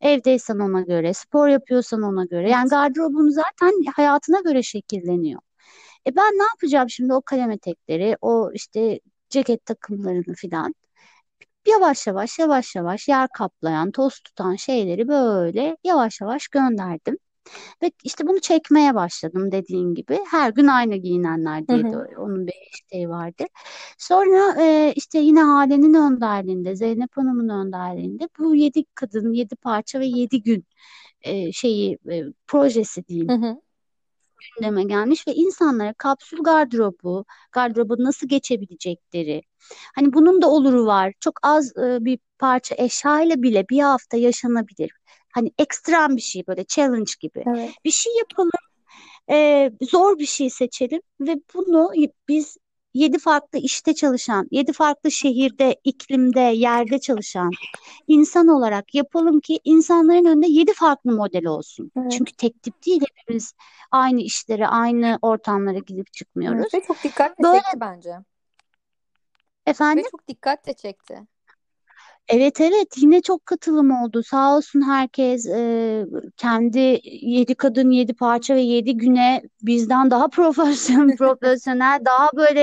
Evdeysen ona göre, spor yapıyorsan ona göre. Yani gardırobun zaten hayatına göre şekilleniyor. E ben ne yapacağım şimdi o kalem etekleri, o işte ceket takımlarını filan. Yavaş yavaş yavaş yavaş yer kaplayan, toz tutan şeyleri böyle yavaş yavaş gönderdim. Ve işte bunu çekmeye başladım dediğin gibi. Her gün aynı giyinenler diye de onun bir şeyi vardı. Sonra e, işte yine Hale'nin önderliğinde, Zeynep Hanım'ın önderliğinde bu yedi kadın, yedi parça ve yedi gün e, şeyi e, projesi diyeyim Hı hı. Gündeme gelmiş ve insanlara kapsül gardırobu, gardırobu nasıl geçebilecekleri, hani bunun da oluru var. Çok az e, bir parça eşyayla bile bir hafta yaşanabilir. Hani ekstrem bir şey böyle challenge gibi. Evet. Bir şey yapalım, e, zor bir şey seçelim ve bunu biz yedi farklı işte çalışan, yedi farklı şehirde, iklimde, yerde çalışan insan olarak yapalım ki insanların önünde yedi farklı model olsun. Evet. Çünkü tek tip değil hepimiz aynı işlere, aynı ortamlara gidip çıkmıyoruz. Evet, ve çok dikkat Böyle çekti bence. Ve efendim? çok dikkat de çekti. Evet evet yine çok katılım oldu. Sağ olsun herkes e, kendi yedi kadın yedi parça ve yedi güne bizden daha profesyonel, profesyonel daha böyle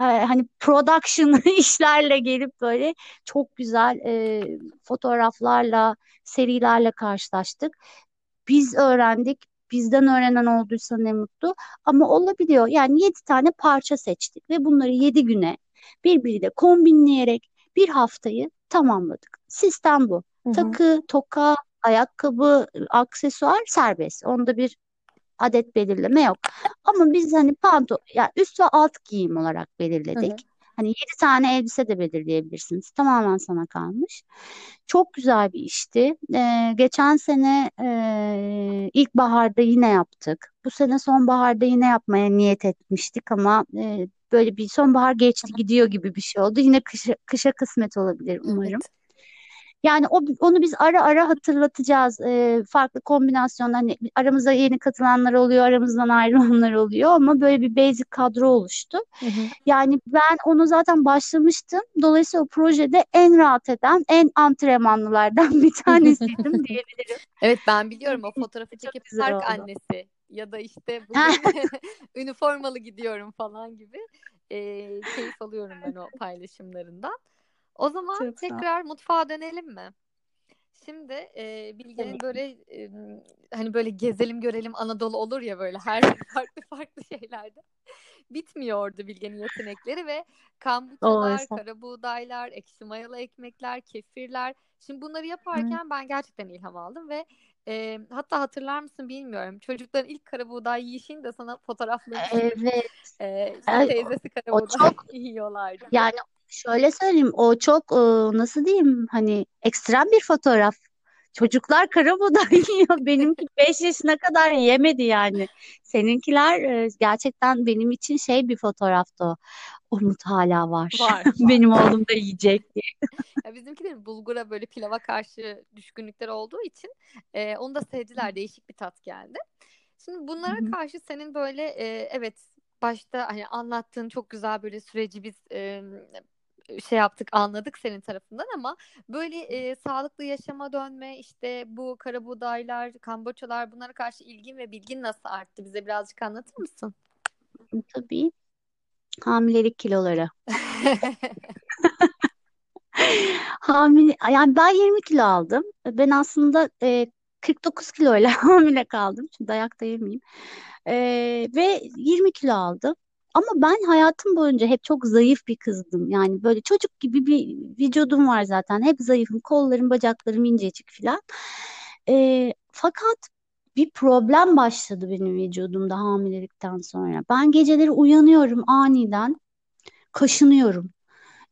e, hani production işlerle gelip böyle çok güzel e, fotoğraflarla serilerle karşılaştık. Biz öğrendik. Bizden öğrenen olduysa ne mutlu. Ama olabiliyor. Yani yedi tane parça seçtik ve bunları yedi güne birbiriyle kombinleyerek bir haftayı tamamladık. Sistem bu. Hı hı. Takı, toka, ayakkabı, aksesuar serbest. Onda bir adet belirleme yok. Ama biz hani panto, yani üst ve alt giyim olarak belirledik. Hani yedi tane elbise de belirleyebilirsiniz. Tamamen sana kalmış. Çok güzel bir işti. Ee, geçen sene e, ilkbaharda yine yaptık. Bu sene sonbaharda yine yapmaya niyet etmiştik ama e, böyle bir sonbahar geçti gidiyor gibi bir şey oldu. Yine kışa, kışa kısmet olabilir umarım. Evet. Yani o, onu biz ara ara hatırlatacağız. Ee, farklı kombinasyonlar. Hani aramızda yeni katılanlar oluyor, aramızdan ayrılanlar oluyor ama böyle bir basic kadro oluştu. Hı hı. Yani ben onu zaten başlamıştım. Dolayısıyla o projede en rahat eden, en antrenmanlılardan bir tanesiydim diyebilirim. Evet ben biliyorum o fotoğrafı çekip park oldu. annesi ya da işte üniformalı gidiyorum falan gibi e, keyif alıyorum ben o paylaşımlarından. O zaman Çok sağ tekrar mutfağa dönelim mi? Şimdi e, Bilge'nin böyle e, hani böyle gezelim görelim Anadolu olur ya böyle her farklı farklı şeylerde. Bitmiyordu Bilge'nin yetenekleri ve esas. kara buğdaylar, ekşi mayalı ekmekler, kefirler. Şimdi bunları Hı. yaparken ben gerçekten ilham aldım ve e, hatta hatırlar mısın bilmiyorum. Çocukların ilk kara buğday yiyişini de sana fotoğraflamıştım. Evet. E, işte teyzesi kara o buğday çok yiyorlardı. yani şöyle söyleyeyim o çok nasıl diyeyim hani ekstrem bir fotoğraf. Çocuklar karabuğday yiyor. Benimki 5 yaşına kadar yemedi yani. Seninkiler e, gerçekten benim için şey bir fotoğraftı o. Umut hala var. Var, var. Benim oğlum da yiyecek diye. Ya bizimkilerin bulgura böyle pilava karşı düşkünlükleri olduğu için e, onu da sevdiler. Değişik bir tat geldi. Şimdi bunlara hı. karşı senin böyle e, evet başta hani anlattığın çok güzel böyle süreci biz e, şey yaptık anladık senin tarafından ama böyle e, sağlıklı yaşama dönme işte bu karabuğdaylar, kamboçalar bunlara karşı ilgin ve bilgin nasıl arttı? Bize birazcık anlatır mısın? Tabii. Hamilelik kiloları. Hamile, yani ben 20 kilo aldım. Ben aslında e, 49 kiloyla hamile kaldım. Şimdi dayak da yemeyeyim. E, ve 20 kilo aldım. Ama ben hayatım boyunca hep çok zayıf bir kızdım. Yani böyle çocuk gibi bir vücudum var zaten. Hep zayıfım. Kollarım, bacaklarım incecik filan. E, fakat bir problem başladı benim vücudumda hamilelikten sonra. Ben geceleri uyanıyorum aniden, kaşınıyorum.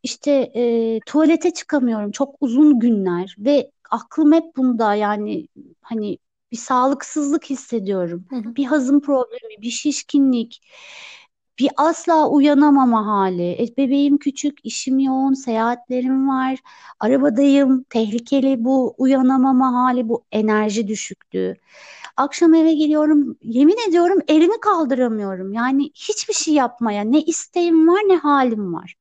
İşte e, tuvalete çıkamıyorum çok uzun günler ve aklım hep bunda yani hani bir sağlıksızlık hissediyorum. Hı hı. Bir hazım problemi, bir şişkinlik, bir asla uyanamama hali. E, bebeğim küçük, işim yoğun, seyahatlerim var, arabadayım, tehlikeli bu uyanamama hali, bu enerji düşüklüğü. Akşam eve geliyorum, yemin ediyorum elimi kaldıramıyorum. Yani hiçbir şey yapmaya ne isteğim var ne halim var.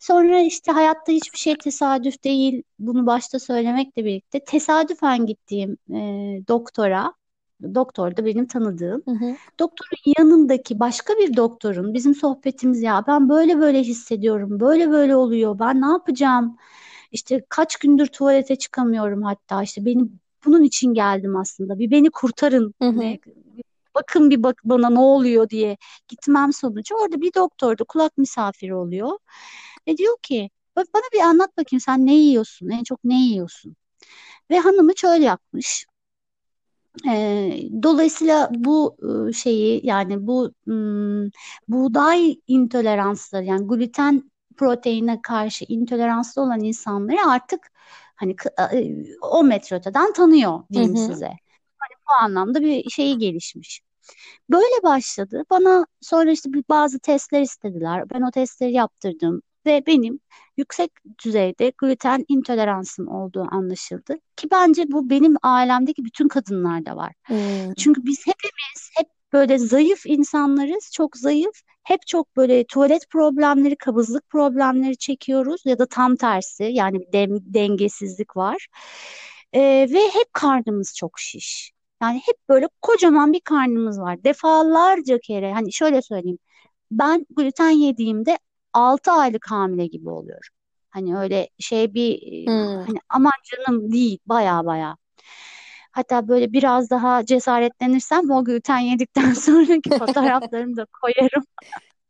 Sonra işte hayatta hiçbir şey tesadüf değil. Bunu başta söylemekle birlikte tesadüfen gittiğim e, doktora, doktor da benim tanıdığım. Hı hı. Doktorun yanındaki başka bir doktorun bizim sohbetimiz ya ben böyle böyle hissediyorum, böyle böyle oluyor. Ben ne yapacağım? İşte kaç gündür tuvalete çıkamıyorum hatta işte benim bunun için geldim aslında. Bir beni kurtarın. Hı hı. Bakın bir bak bana ne oluyor diye gitmem sonucu. Orada bir doktor da kulak misafiri oluyor. Ve diyor ki bana bir anlat bakayım sen ne yiyorsun? En çok ne yiyorsun? Ve hanımı şöyle yapmış. Ee, dolayısıyla bu e, şeyi yani bu hmm, buğday intoleransları yani gluten proteine karşı intoleranslı olan insanları artık hani e, o metre öteden tanıyor Hı diyeyim hı. size. Bu anlamda bir şeyi gelişmiş. Böyle başladı. Bana sonra işte bazı testler istediler. Ben o testleri yaptırdım ve benim yüksek düzeyde gluten intoleransım olduğu anlaşıldı. Ki bence bu benim ailemdeki bütün kadınlarda var. Hmm. Çünkü biz hepimiz hep böyle zayıf insanlarız, çok zayıf. Hep çok böyle tuvalet problemleri, kabızlık problemleri çekiyoruz ya da tam tersi yani bir dem- dengesizlik var. Ee, ve hep karnımız çok şiş. Yani hep böyle kocaman bir karnımız var. Defalarca kere hani şöyle söyleyeyim. Ben gluten yediğimde 6 aylık hamile gibi oluyorum. Hani öyle şey bir Hmm. hani aman canım değil baya baya. Hatta böyle biraz daha cesaretlenirsem o gluten yedikten sonraki fotoğraflarımı da koyarım.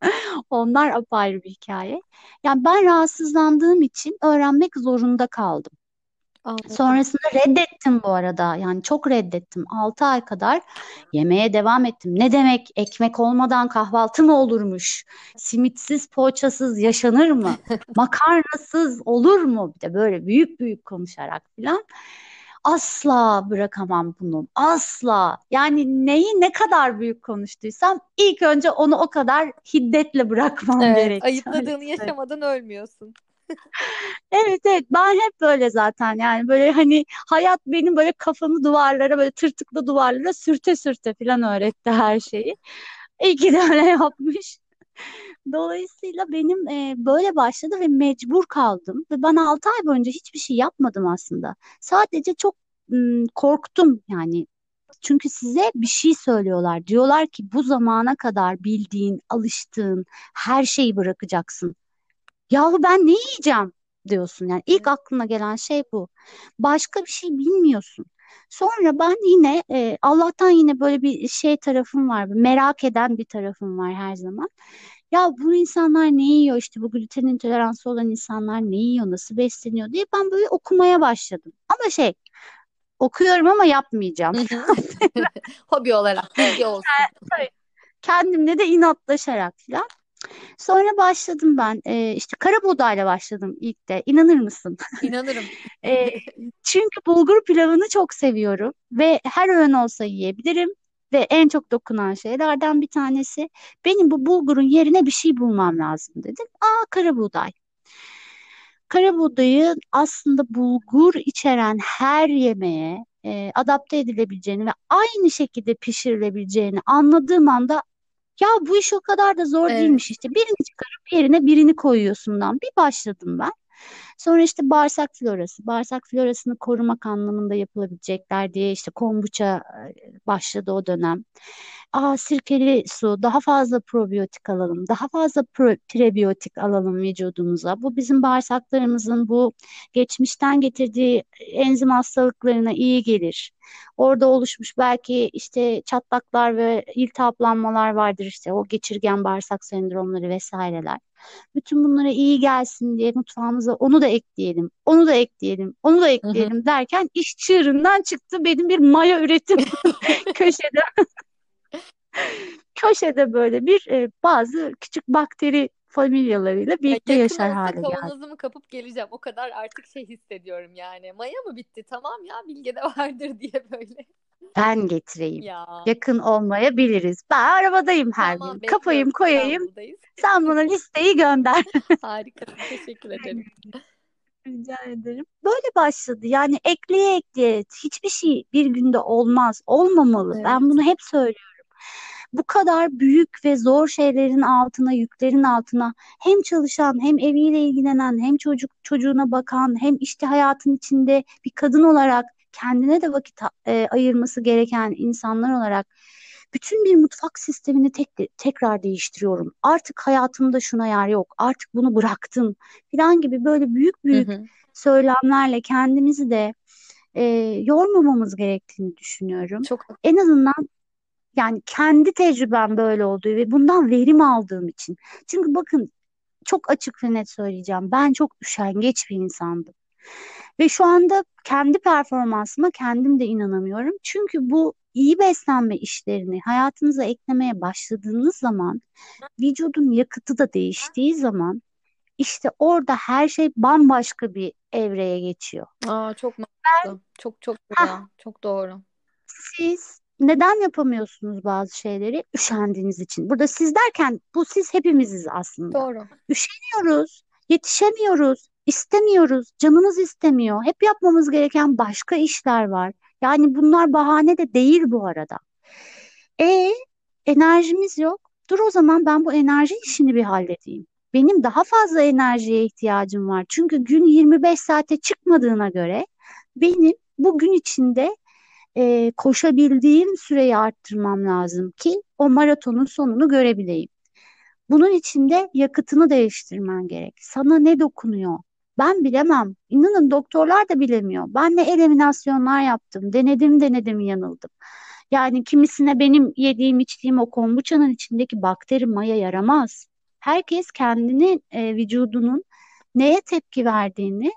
Onlar apayrı bir hikaye. Yani ben rahatsızlandığım için öğrenmek zorunda kaldım. Anladım. Sonrasında reddettim bu arada. Yani çok reddettim. 6 ay kadar yemeye devam ettim. Ne demek ekmek olmadan kahvaltı mı olurmuş? Simitsiz, poğaçasız yaşanır mı? Makarnasız olur mu? Bir de böyle büyük büyük konuşarak falan. Asla bırakamam bunu. Asla. Yani neyi ne kadar büyük konuştuysam ilk önce onu o kadar hiddetle bırakmam Evet, gerekiyor. ayıpladığını yaşamadan ölmüyorsun. Evet evet ben hep böyle zaten yani böyle hani hayat benim böyle kafamı duvarlara böyle tırtıklı duvarlara sürte sürte falan öğretti her şeyi. İyi ki de öyle yapmış. Dolayısıyla benim e, böyle başladı ve mecbur kaldım ve ben 6 ay boyunca hiçbir şey yapmadım aslında. Sadece çok m, korktum yani. Çünkü size bir şey söylüyorlar. Diyorlar ki bu zamana kadar bildiğin, alıştığın her şeyi bırakacaksın. Yahu ben ne yiyeceğim diyorsun. Yani ilk aklına gelen şey bu. Başka bir şey bilmiyorsun. Sonra ben yine e, Allah'tan yine böyle bir şey tarafım var. Merak eden bir tarafım var her zaman. Ya bu insanlar ne yiyor işte bu gluten intoleransı olan insanlar ne yiyor nasıl besleniyor diye ben böyle okumaya başladım. Ama şey okuyorum ama yapmayacağım. Hobi olarak bilgi olsun. Kendimle de inatlaşarak falan. Sonra başladım ben e, işte kara buğdayla başladım ilk de inanır mısın? İnanırım. E, çünkü bulgur pilavını çok seviyorum ve her öğün olsa yiyebilirim ve en çok dokunan şeylerden bir tanesi benim bu bulgurun yerine bir şey bulmam lazım dedim. Aa kara buğday. Kara buğdayı aslında bulgur içeren her yemeğe e, adapte edilebileceğini ve aynı şekilde pişirilebileceğini anladığım anda ya bu iş o kadar da zor Evet. değilmiş işte birini çıkarıp yerine birini koyuyorsundan bir başladım ben. Sonra işte bağırsak florası, bağırsak florasını korumak anlamında yapılabilecekler diye işte kombuça e, başladı o dönem. Aa sirkeli su, daha fazla probiyotik alalım, daha fazla pro- prebiyotik alalım vücudumuza. Bu bizim bağırsaklarımızın bu geçmişten getirdiği enzim hastalıklarına iyi gelir. Orada oluşmuş belki işte çatlaklar ve iltihaplanmalar vardır işte o geçirgen bağırsak sendromları vesaireler. Bütün bunlara iyi gelsin diye mutfağımıza onu da ekleyelim, onu da ekleyelim, onu da Hı hı. ekleyelim derken iş çığırından çıktı benim bir maya üretim köşede köşede böyle bir e, bazı küçük bakteri familyalarıyla Ya birlikte yakın yaşar hale geldi. kavanozumu kapıp geleceğim. O kadar artık şey hissediyorum yani. Maya mı bitti? Tamam ya Bilge'de vardır diye böyle. Ben getireyim. Ya Yakın olmayabiliriz. Ben arabadayım her tamam gün. Kapayım koyayım. Sen bana listeyi gönder. Harika. Teşekkür ederim. Rica ederim. Böyle başladı. Yani ekleye ekleye hiçbir şey bir günde olmaz, olmamalı. Evet. Ben bunu hep söylüyorum. Bu kadar büyük ve zor şeylerin altına, yüklerin altına hem çalışan, hem eviyle ilgilenen, hem çocuk çocuğuna bakan, hem işte hayatın içinde bir kadın olarak kendine de vakit e, ayırması gereken insanlar olarak bütün bir mutfak sistemini tek, tekrar değiştiriyorum. Artık hayatımda şuna yer yok. Artık bunu bıraktım falan gibi böyle büyük Hı büyük hı. söylemlerle kendimizi de e, yormamamız gerektiğini düşünüyorum. Çok En azından yani kendi tecrübem böyle olduğu ve bundan verim aldığım için. Çünkü bakın çok açık ve net söyleyeceğim. Ben çok üşengeç bir insandım. Ve şu anda kendi performansıma kendim de inanamıyorum. Çünkü bu iyi beslenme işlerini hayatınıza eklemeye başladığınız zaman vücudun yakıtı da değiştiği zaman işte orada her şey bambaşka bir evreye geçiyor. Aa, çok mantıklı. Çok çok Hah. güzel. Çok doğru. Siz neden yapamıyorsunuz bazı şeyleri? Üşendiğiniz için. Burada siz derken bu siz hepimiziz aslında. Doğru. Üşeniyoruz, yetişemiyoruz, istemiyoruz, canımız istemiyor. Hep yapmamız gereken başka işler var. Yani bunlar bahane de değil bu arada. E enerjimiz yok. Dur o zaman ben bu enerji işini bir halledeyim. Benim daha fazla enerjiye ihtiyacım var. Çünkü gün 25 saate çıkmadığına göre benim bu gün içinde e, koşabildiğim süreyi arttırmam lazım ki o maratonun sonunu görebileyim. Bunun için de yakıtını değiştirmen gerek. Sana ne dokunuyor? Ben bilemem. İnanın doktorlar da bilemiyor. Ben ne eliminasyonlar yaptım. Denedim denedim yanıldım. Yani kimisine benim yediğim içtiğim o kombuçanın içindeki bakteri maya yaramaz. Herkes kendini e, vücudunun neye tepki verdiğini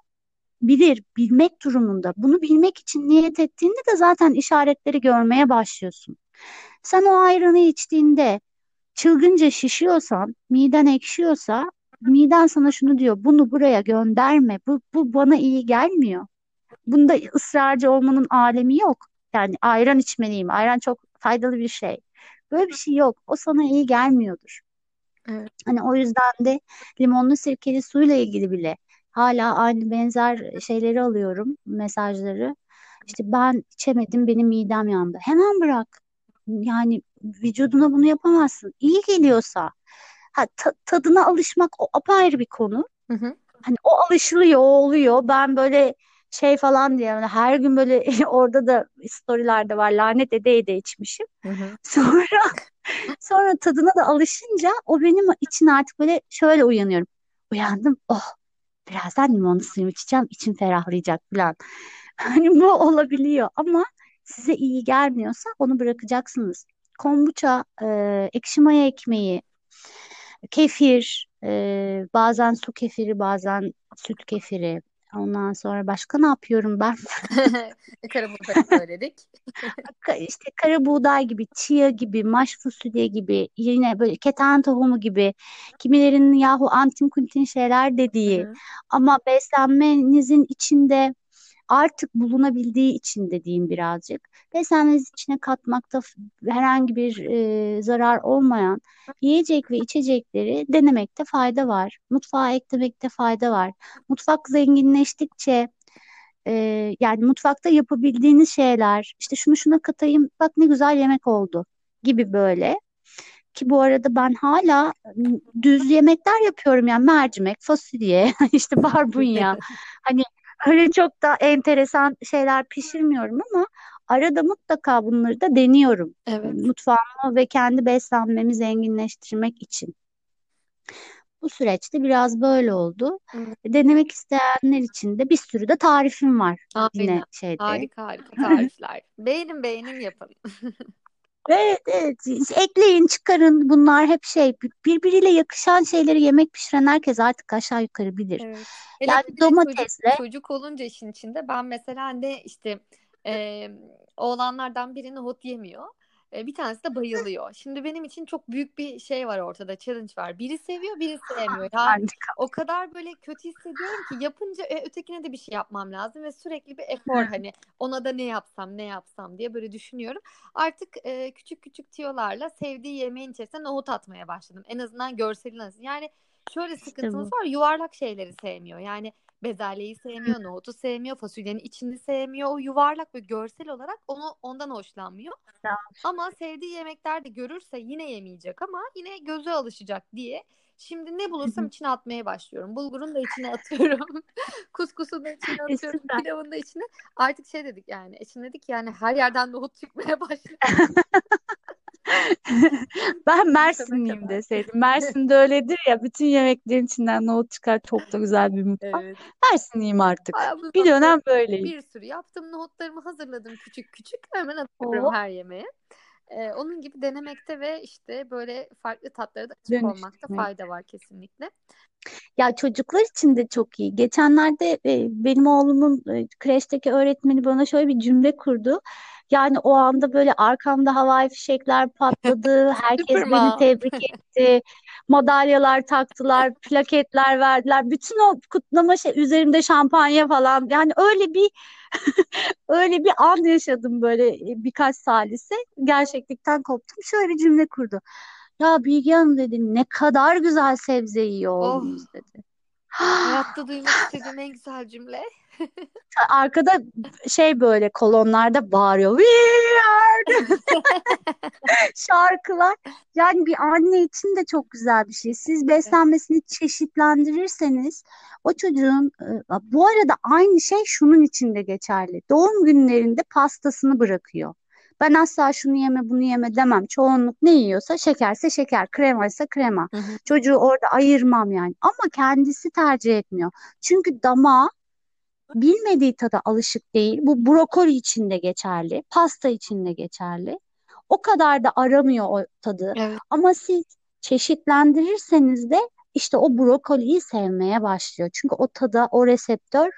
bilir, bilmek durumunda. Bunu bilmek için niyet ettiğinde de zaten işaretleri görmeye başlıyorsun. Sen o ayranı içtiğinde çılgınca şişiyorsan, miden ekşiyorsa, miden sana şunu diyor, bunu buraya gönderme, bu, bu bana iyi gelmiyor. Bunda ısrarcı olmanın alemi yok. Yani ayran içmeliyim, ayran çok faydalı bir şey. Böyle bir şey yok. O sana iyi gelmiyordur. Evet. Hani o yüzden de limonlu sirkeli suyla ilgili bile hala aynı benzer şeyleri alıyorum, mesajları. İşte ben içemedim, benim midem yandı. Hemen bırak. Yani vücuduna bunu yapamazsın. İyi geliyorsa. Ha, ta- tadına alışmak o apayrı bir konu. Hı hı. Hani o alışılıyor, o oluyor. Ben böyle şey falan diye yani her gün böyle orada da storylerde var lanet ede ede içmişim. Hı hı. Sonra sonra tadına da alışınca o benim için artık böyle şöyle uyanıyorum. Uyandım. Oh birazdan limonlu suyumu içeceğim. içim ferahlayacak falan. Hani bu olabiliyor ama size iyi gelmiyorsa onu bırakacaksınız. Kombuça, e, ekşi maya ekmeği, kefir, e, bazen su kefiri, bazen süt kefiri. Ondan sonra başka ne yapıyorum ben? Kara buğday söyledik. İşte kara buğday gibi, chia gibi, maş fasulye gibi, yine böyle keten tohumu gibi, kimilerinin yahu antin kuntin şeyler dediği Hı. ama beslenmenizin içinde artık bulunabildiği için dediğim birazcık. Beslenmeniz içine katmakta herhangi bir e, zarar olmayan yiyecek ve içecekleri denemekte fayda var. Mutfağa eklemekte fayda var. Mutfak zenginleştikçe e, yani mutfakta yapabildiğiniz şeyler işte şunu şuna katayım bak ne güzel yemek oldu gibi böyle. Ki bu arada ben hala düz yemekler yapıyorum yani mercimek, fasulye, işte barbunya. Hani öyle çok da enteresan şeyler pişirmiyorum ama arada mutlaka bunları da deniyorum. Evet. Mutfağımı ve kendi beslenmemi zenginleştirmek için. Bu süreçte biraz böyle oldu. Evet. Denemek isteyenler için de bir sürü de tarifim var yine Aynen. şeyde. Harika harika tarifler. Beğenin beğenin yapın. Evet, evet. Ekleyin, çıkarın. Bunlar hep şey birbiriyle yakışan şeyleri yemek pişiren herkes artık aşağı yukarı bilir. Evet. Hele Yani de çocuk, domatesle çocuk olunca işin içinde ben mesela ne işte e, oğlanlardan biri nohut yemiyor. E, bir tanesi de bayılıyor. Şimdi benim için çok büyük bir şey var ortada, challenge var. Biri seviyor, biri sevmiyor. Ya harika. o kadar böyle kötü hissediyorum ki yapınca e, ötekine de bir şey yapmam lazım ve sürekli bir efor hani ona da ne yapsam ne yapsam diye böyle düşünüyorum. Artık e, küçük küçük tiyolarla sevdiği yemeğin içerisine nohut atmaya başladım. En azından görselini alsın. Yani şöyle İşte sıkıntımız bu. var. Yuvarlak şeyleri sevmiyor. Yani bezelyeyi sevmiyor, nohutu sevmiyor, fasulyenin içini sevmiyor. O yuvarlak ve görsel olarak onu ondan hoşlanmıyor. Ama sevdiği yemekler de görürse yine yemeyecek ama yine göze alışacak diye. Şimdi ne bulursam içine atmaya başlıyorum. Bulgurun da içine atıyorum. Kuskusun da içine E, atıyorum. Pilavın da içine. Artık şey dedik yani. Eşim dedik yani her yerden nohut çıkmaya başladı. Ben Mersinliyim deseydim. Mersin'de öyledir ya bütün yemeklerin içinden nohut çıkar çok da güzel bir mutfak. Evet. Mersinliyim artık. Ay, Bir dönem böyleyim. bir sürü yaptım. Nohutlarımı hazırladım küçük küçük. Hemen atıyorum O her yemeğe. Ee, onun gibi denemekte ve işte böyle farklı tatlara da açık olmakta fayda var kesinlikle. Ya çocuklar için de çok iyi. Geçenlerde e, benim oğlumun e, kreşteki öğretmeni bana şöyle bir cümle kurdu. Yani o anda böyle arkamda havai fişekler patladı. Herkes beni Superman. tebrik etti. Madalyalar taktılar, plaketler verdiler. Bütün o kutlama şey üzerimde şampanya falan. Yani öyle bir öyle bir an yaşadım böyle e, birkaç salise. Gerçeklikten koptum. Şöyle bir cümle kurdu. Ya Bilge Hanım dedi ne kadar güzel sebze yiyor Oh, dedi. hayatta duymak istediğim en güzel cümle. Arkada şey böyle kolonlarda bağırıyor. We are the şarkılar. Yani bir anne için de çok güzel bir şey. Siz beslenmesini çeşitlendirirseniz o çocuğun e, bu arada aynı şey şunun için de geçerli. Doğum günlerinde pastasını bırakıyor. Ben asla şunu yeme bunu yeme demem. Çoğunluk ne yiyorsa şekerse şeker, kremaysa krema. Hı hı. Çocuğu orada ayırmam yani. Ama kendisi tercih etmiyor. Çünkü damağı bilmediği tada alışık değil. Bu brokoli için de geçerli, pasta için de geçerli. O kadar da aramıyor o tadı. Evet. Ama siz çeşitlendirirseniz de işte o brokoliyi sevmeye başlıyor. Çünkü o tada, o reseptör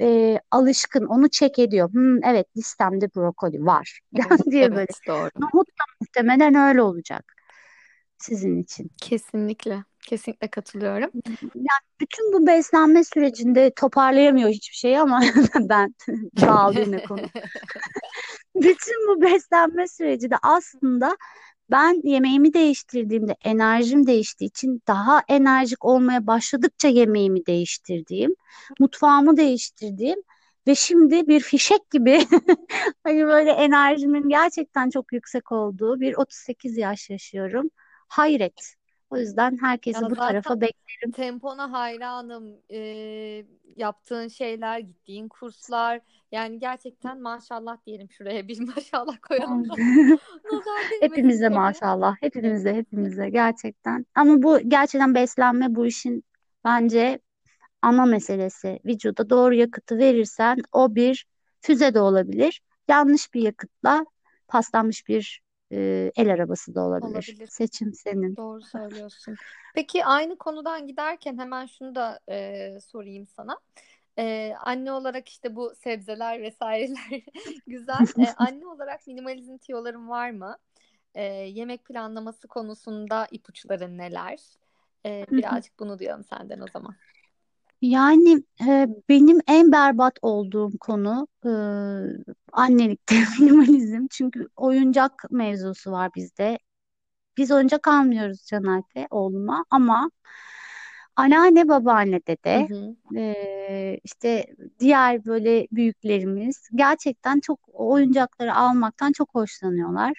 e, alışkın, onu çek ediyor. Hmm, evet listemde brokoli var Evet, diye böyle. evet doğru. Nohut da muhtemelen öyle olacak sizin için. Kesinlikle. Kesinlikle katılıyorum. Yani bütün bu beslenme sürecinde toparlayamıyor hiçbir şeyi ama ben dağıldı yine konu. Bütün bu beslenme süreci de aslında ben yemeğimi değiştirdiğimde enerjim değiştiği için daha enerjik olmaya başladıkça yemeğimi değiştirdiğim, mutfağımı değiştirdiğim ve şimdi bir fişek gibi hani böyle enerjimin gerçekten çok yüksek olduğu bir 38 yaş yaşıyorum. Hayret. O yüzden herkesi Ya bu tarafa beklerim. tempona hayranım. Ee, yaptığın şeyler, gittiğin kurslar. Yani gerçekten maşallah diyelim şuraya bir maşallah koyalım Hepimize maşallah. Hepimize, hepimize gerçekten. Ama bu gerçekten beslenme bu işin bence ana meselesi. Vücuda doğru yakıtı verirsen o bir füze de olabilir. Yanlış bir yakıtla paslanmış bir e, el arabası da olabilir. Olabilir. Seçim senin. Doğru söylüyorsun. Peki aynı konudan giderken hemen şunu da e, sorayım sana. E, anne olarak işte bu sebzeler vesaireler güzel. E, anne olarak minimalizm tiyoların var mı? E, yemek planlaması konusunda ipuçların neler? E, birazcık bunu duyalım senden o zaman. Yani e, benim en berbat olduğum konu e, annelikte minimalizm. Çünkü oyuncak mevzusu var bizde. Biz oyuncak almıyoruz Canal'de oğluma ama anneanne babaanne Hı dede hı. e, işte diğer böyle büyüklerimiz gerçekten çok oyuncakları almaktan çok hoşlanıyorlar.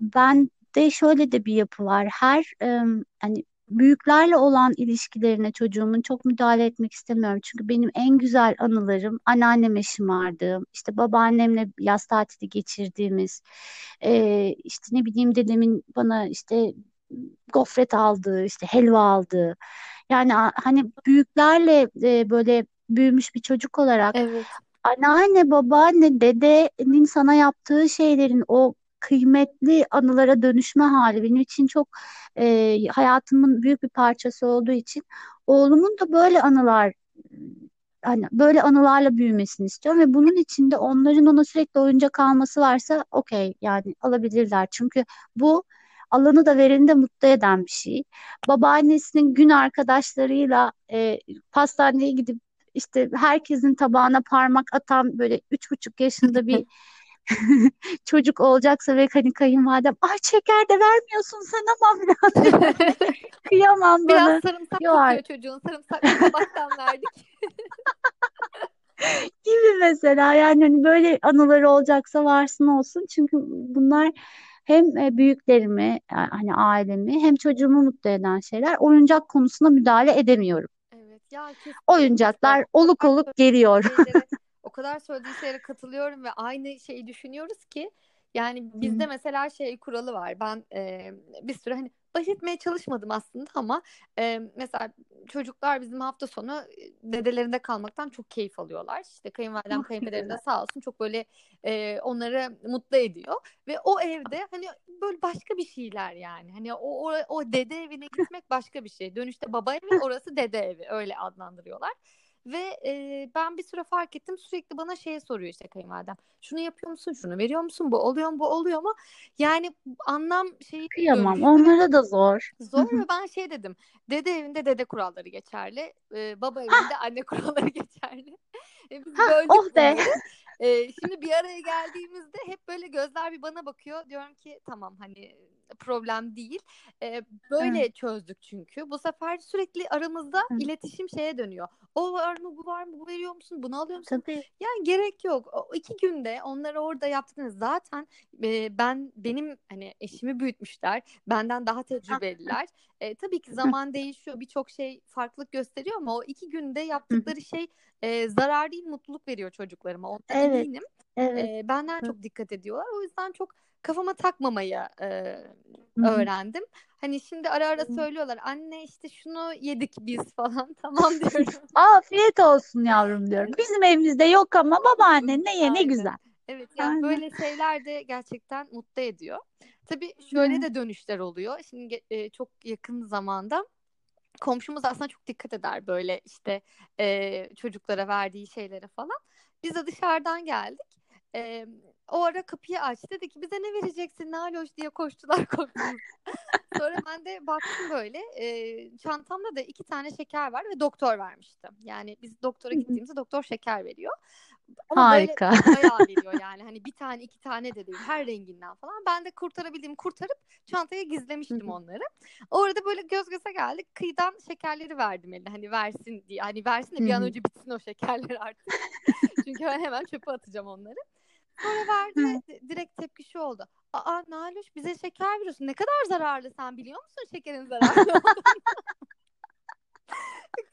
Ben de şöyle de bir yapı var. Her e, hani büyüklerle olan ilişkilerine çocuğumun çok müdahale etmek istemiyorum. Çünkü benim en güzel anılarım anneanneme şımardığım, işte babaannemle yaz tatili geçirdiğimiz, e, işte ne bileyim dedemin bana işte gofret aldığı, işte helva aldığı. Yani hani büyüklerle e, böyle büyümüş bir çocuk olarak Evet. anneanne, babaanne, dedenin sana yaptığı şeylerin o kıymetli anılara dönüşme hali benim için çok e, hayatımın büyük bir parçası olduğu için oğlumun da böyle anılar hani böyle anılarla büyümesini istiyorum ve bunun için de onların ona sürekli oyuncak alması varsa okey yani alabilirler. Çünkü bu alanı da vereni de mutlu eden bir şey. Babaannesinin gün arkadaşlarıyla e, pastaneye gidip işte herkesin tabağına parmak atan böyle üç buçuk yaşında bir çocuk olacaksa ve hani kayınvalidem ay şeker de vermiyorsun sen ama falan kıyamam Biraz bana. sarımsak Yok kokuyor çocuğun. Sarımsaklı tabaktan verdik. gibi mesela yani hani böyle anıları olacaksa varsın olsun çünkü bunlar hem e, büyüklerimi e, hani ailemi hem çocuğumu mutlu eden şeyler oyuncak konusuna müdahale edemiyorum. Evet ya kesinlikle Oyuncaklar oluk oluk geliyor. Kadar söylediğin şeylere katılıyorum ve aynı şeyi düşünüyoruz ki yani bizde mesela şey kuralı var. Ben e, bir süre hani baş etmeye çalışmadım aslında ama e, mesela çocuklar bizim hafta sonu dedelerinde kalmaktan çok keyif alıyorlar. İşte kayınvalidem, kayınpederim de güzel. sağ olsun çok böyle e, onları mutlu ediyor ve o evde hani böyle başka bir şeyler yani. Hani o o, o dede evine gitmek başka bir şey. Dönüşte baba evi, orası dede evi öyle adlandırıyorlar. Ve e, ben bir süre fark ettim sürekli bana şey soruyor işte kayınvalidem. Şunu yapıyor musun? Şunu veriyor musun? Bu oluyor mu? Bu oluyor mu? Yani anlam şeyi Kıyamam. Onlara da zor. Zor ve ben şey dedim. Dede evinde dede kuralları geçerli. E, baba evinde anne kuralları geçerli. E, biz böldük oh be. E, şimdi bir araya geldiğimizde hep böyle gözler bir bana bakıyor. Diyorum ki tamam hani problem değil. E, böyle çözdük çünkü. Bu sefer sürekli aramızda Hı. iletişim şeye dönüyor. O var mı, bu var mı, bu veriyor musun, bunu alıyor musun? Tabii. Yani gerek yok. O iki günde onları orada yaptınız. Zaten e, ben benim hani eşimi büyütmüşler. Benden daha tecrübeliler. E, tabii ki zaman değişiyor. Birçok şey farklılık gösteriyor ama o iki günde yaptıkları şey e, zarar değil mutluluk veriyor çocuklarıma. Ondan Evet. eminim. Evet. E, benden Hı. çok dikkat ediyorlar. O yüzden çok kafama takmamayı e, öğrendim. Hani şimdi ara ara söylüyorlar. Anne işte şunu yedik biz falan. Tamam diyorum. Afiyet olsun yavrum diyorum. Bizim evimizde yok ama babaannen ne ye ne Aynen. güzel. Evet yani Aynen. böyle şeyler de gerçekten mutlu ediyor. Tabii şöyle Hı. de dönüşler oluyor. Şimdi e, çok yakın zamanda komşumuz aslında çok dikkat eder böyle işte e, çocuklara verdiği şeylere falan. Biz de dışarıdan geldik. E, o ara kapıyı açtı. Dedi ki bize ne vereceksin Naloş diye koştular korktunuz. Sonra ben de baktım böyle e, çantamda da iki tane şeker var ve doktor vermişti. Yani biz doktora gittiğimizde doktor şeker veriyor. Ama Harika. böyle bayağı veriyor yani. Hani bir tane iki tane de değil. Her renginden falan. Ben de kurtarabildiğimi kurtarıp çantaya gizlemiştim onları. Orada böyle göz göze geldik. Kıyıdan şekerleri verdim eline. Hani versin diye. Hani versin de bir an önce bitsin o şekerler artık. Çünkü ben hemen çöpe atacağım onları. Sonra verdi. di- Direkt tepki şu oldu. Aa Naluş bize şeker veriyorsun. Ne kadar zararlı sen biliyor musun şekerin zararlı?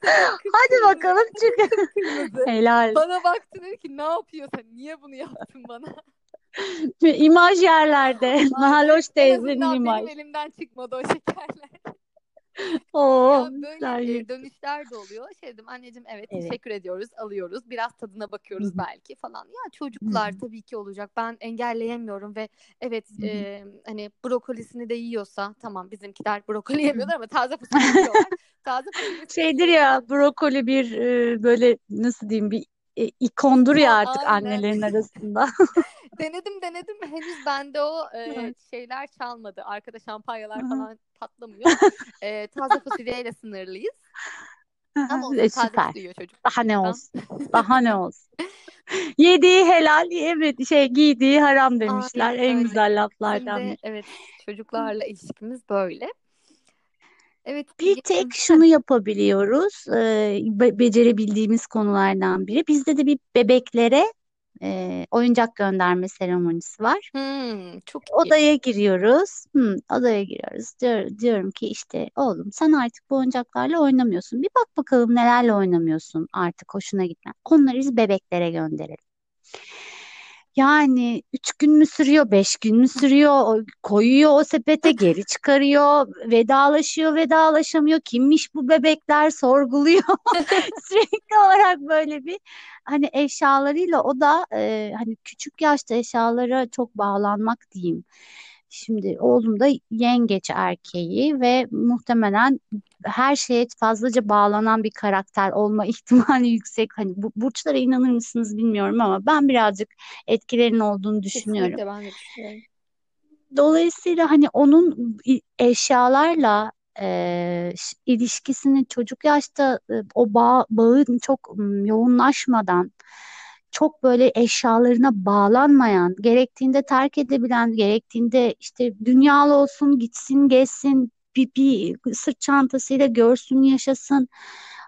Hadi bakalım çık. Helal. Bana baktı dedi ki ne yapıyorsun? Niye bunu yaptın bana? İmaj yerlerde. Naloş En teyzenin imaj. benim elimden çıkmadı o şekerler. Oo, Ya böyle e, dönüşler de oluyor. Şey dedim anneciğim evet, Evet. teşekkür ediyoruz, alıyoruz. Biraz tadına bakıyoruz hı. belki falan. Ya çocuklar hı. tabii ki olacak. Ben engelleyemiyorum ve evet e, hani brokolisini de yiyorsa tamam bizimkiler brokoli yemiyorlar ama taze fasulye yiyorlar. Taze fasulye Şeydir ya brokoli bir e, böyle nasıl diyeyim bir e, ikondur ya artık aynen. annelerin arasında. Denedim denedim henüz bende o e, şeyler çalmadı. Arkada şampanyalar falan patlamıyor. E, taze fasulyeyle sınırlıyız. Ama olsun E, süper. çocuk. Daha ne olsun? Daha ne olsun? Yediği helal, evet şey giydiği haram demişler. aynen En öyle. güzel laflardan biri. evet çocuklarla ilişkimiz böyle. Evet Bir tek şunu yapabiliyoruz, e, be- becerebildiğimiz konulardan biri. Bizde de bir bebeklere e, oyuncak gönderme seremonisi var. Hmm, çok iyi. Odaya giriyoruz. Hmm, odaya giriyoruz. Diyor- diyorum ki işte oğlum sen artık bu oyuncaklarla oynamıyorsun. Bir bak bakalım nelerle oynamıyorsun artık hoşuna gitmez. Onları biz bebeklere gönderelim. Yani üç gün mü sürüyor, beş gün mü sürüyor, koyuyor o sepete, geri çıkarıyor, vedalaşıyor, vedalaşamıyor. Kimmiş bu bebekler sorguluyor. Sürekli olarak böyle bir hani eşyalarıyla o da e, hani küçük yaşta eşyalara çok bağlanmak diyeyim. Şimdi oğlum da yengeç erkeği ve muhtemelen her şeye fazlaca bağlanan bir karakter olma ihtimali yüksek. Hani bu burçlara inanır mısınız bilmiyorum ama ben birazcık etkilerinin olduğunu düşünüyorum. Kesinlikle ben de düşünüyorum. Dolayısıyla hani onun eşyalarla e, ilişkisini çocuk yaşta e, o bağ, bağın çok yoğunlaşmadan çok böyle eşyalarına bağlanmayan, gerektiğinde terk edebilen, gerektiğinde işte dünyalı olsun, gitsin, gezsin, bir, bir sırt çantasıyla görsün, yaşasın.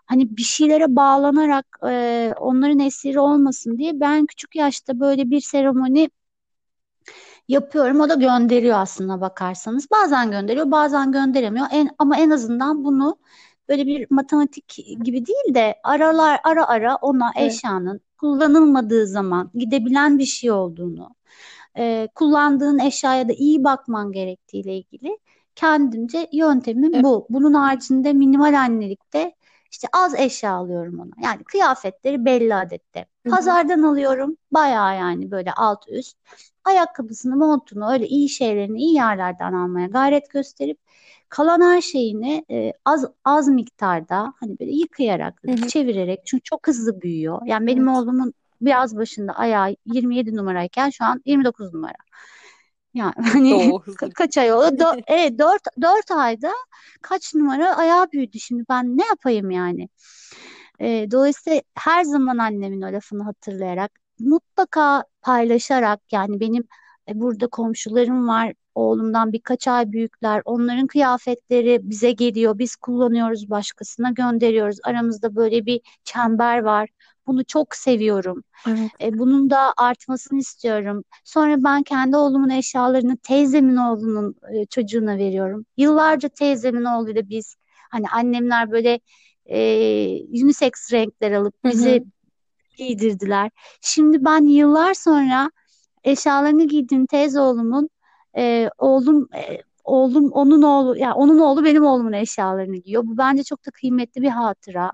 Hani bir şeylere bağlanarak e, onların esiri olmasın diye ben küçük yaşta böyle bir seremoni yapıyorum. O da gönderiyor aslında bakarsanız. Bazen gönderiyor, bazen gönderemiyor. En, ama en azından bunu böyle bir matematik gibi değil de aralar ara ara ona Evet. eşyanın kullanılmadığı zaman gidebilen bir şey olduğunu, e, kullandığın eşyaya da iyi bakman gerektiğiyle ilgili kendimce yöntemim Evet. bu. Bunun haricinde minimal annelikte işte az eşya alıyorum ona. Yani kıyafetleri belli adette. Pazardan alıyorum. Bayağı yani böyle alt üst. Ayakkabısını, montunu, öyle iyi şeylerini iyi yerlerden almaya gayret gösterip Kalan her şeyini e, az az miktarda hani böyle yıkayarak, Hı hı. çevirerek çünkü çok hızlı büyüyor. Yani benim Evet. oğlumun biraz başında ayağı 27 numarayken şu an 29 numara. Yani hani hızlı. kaç ay oldu? Dö evet 4 4 ayda kaç numara ayağı büyüdü şimdi ben ne yapayım yani? E, dolayısıyla her zaman annemin o lafını hatırlayarak mutlaka paylaşarak yani benim e, burada komşularım var oğlumdan birkaç ay büyükler onların kıyafetleri bize geliyor biz kullanıyoruz başkasına gönderiyoruz aramızda böyle bir çember var bunu çok seviyorum Evet. e, bunun da artmasını istiyorum. Sonra ben kendi oğlumun eşyalarını teyzemin oğlunun e, çocuğuna veriyorum. Yıllarca teyzemin oğluyla biz hani annemler böyle e, unisex renkler alıp Hı bize hı. giydirdiler. Şimdi ben yıllar sonra eşyalarını giydiğim teyze oğlumun e, oğlum e, oğlum onun oğlu ya onun oğlu benim oğlumun eşyalarını giyiyor. Bu bence çok da kıymetli bir hatıra.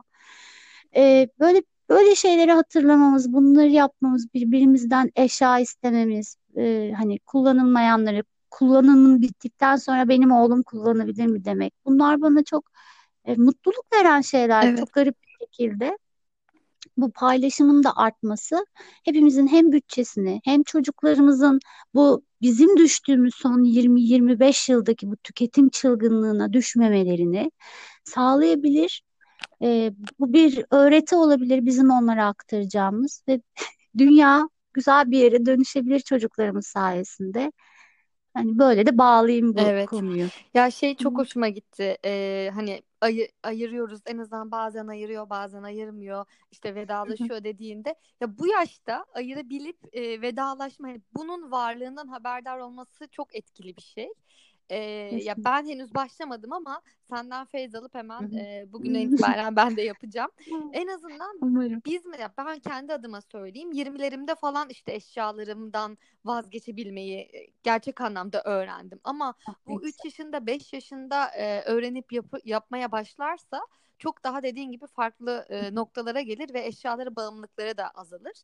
E, böyle böyle şeyleri hatırlamamız, bunları yapmamız, birbirimizden eşya istememiz, e, hani kullanılmayanları kullanımın bittikten sonra benim oğlum kullanabilir mi demek. Bunlar bana çok e, mutluluk veren şeyler. Evet. Çok garip bir şekilde bu paylaşımın da artması hepimizin hem bütçesini hem çocuklarımızın bu bizim düştüğümüz son 20-25 yıldaki bu tüketim çılgınlığına düşmemelerini sağlayabilir. Ee, bu bir öğreti olabilir bizim onlara aktaracağımız ve dünya güzel bir yere dönüşebilir çocuklarımız sayesinde. Hani böyle de bağlayayım bu Evet. konuyu. Ya şey çok Hı. hoşuma gitti. Ee, hani ayı- ayırıyoruz en azından bazen ayırıyor bazen ayırmıyor işte vedalaşıyor dediğinde ya bu yaşta ayırabilip e, vedalaşma hani bunun varlığından haberdar olması çok etkili bir şey. Ee, ya ben henüz başlamadım ama senden feyz alıp hemen e, bugünden itibaren ben de yapacağım. En azından Umarım. biz mi ya ben kendi adıma söyleyeyim 20'lerimde falan işte eşyalarımdan vazgeçebilmeyi e, gerçek anlamda öğrendim. Ama Ah, bu 3 güzel. yaşında 5 yaşında e, öğrenip yapı, yapmaya başlarsa çok daha dediğin gibi farklı e, noktalara gelir ve eşyalara bağımlılıkları da azalır.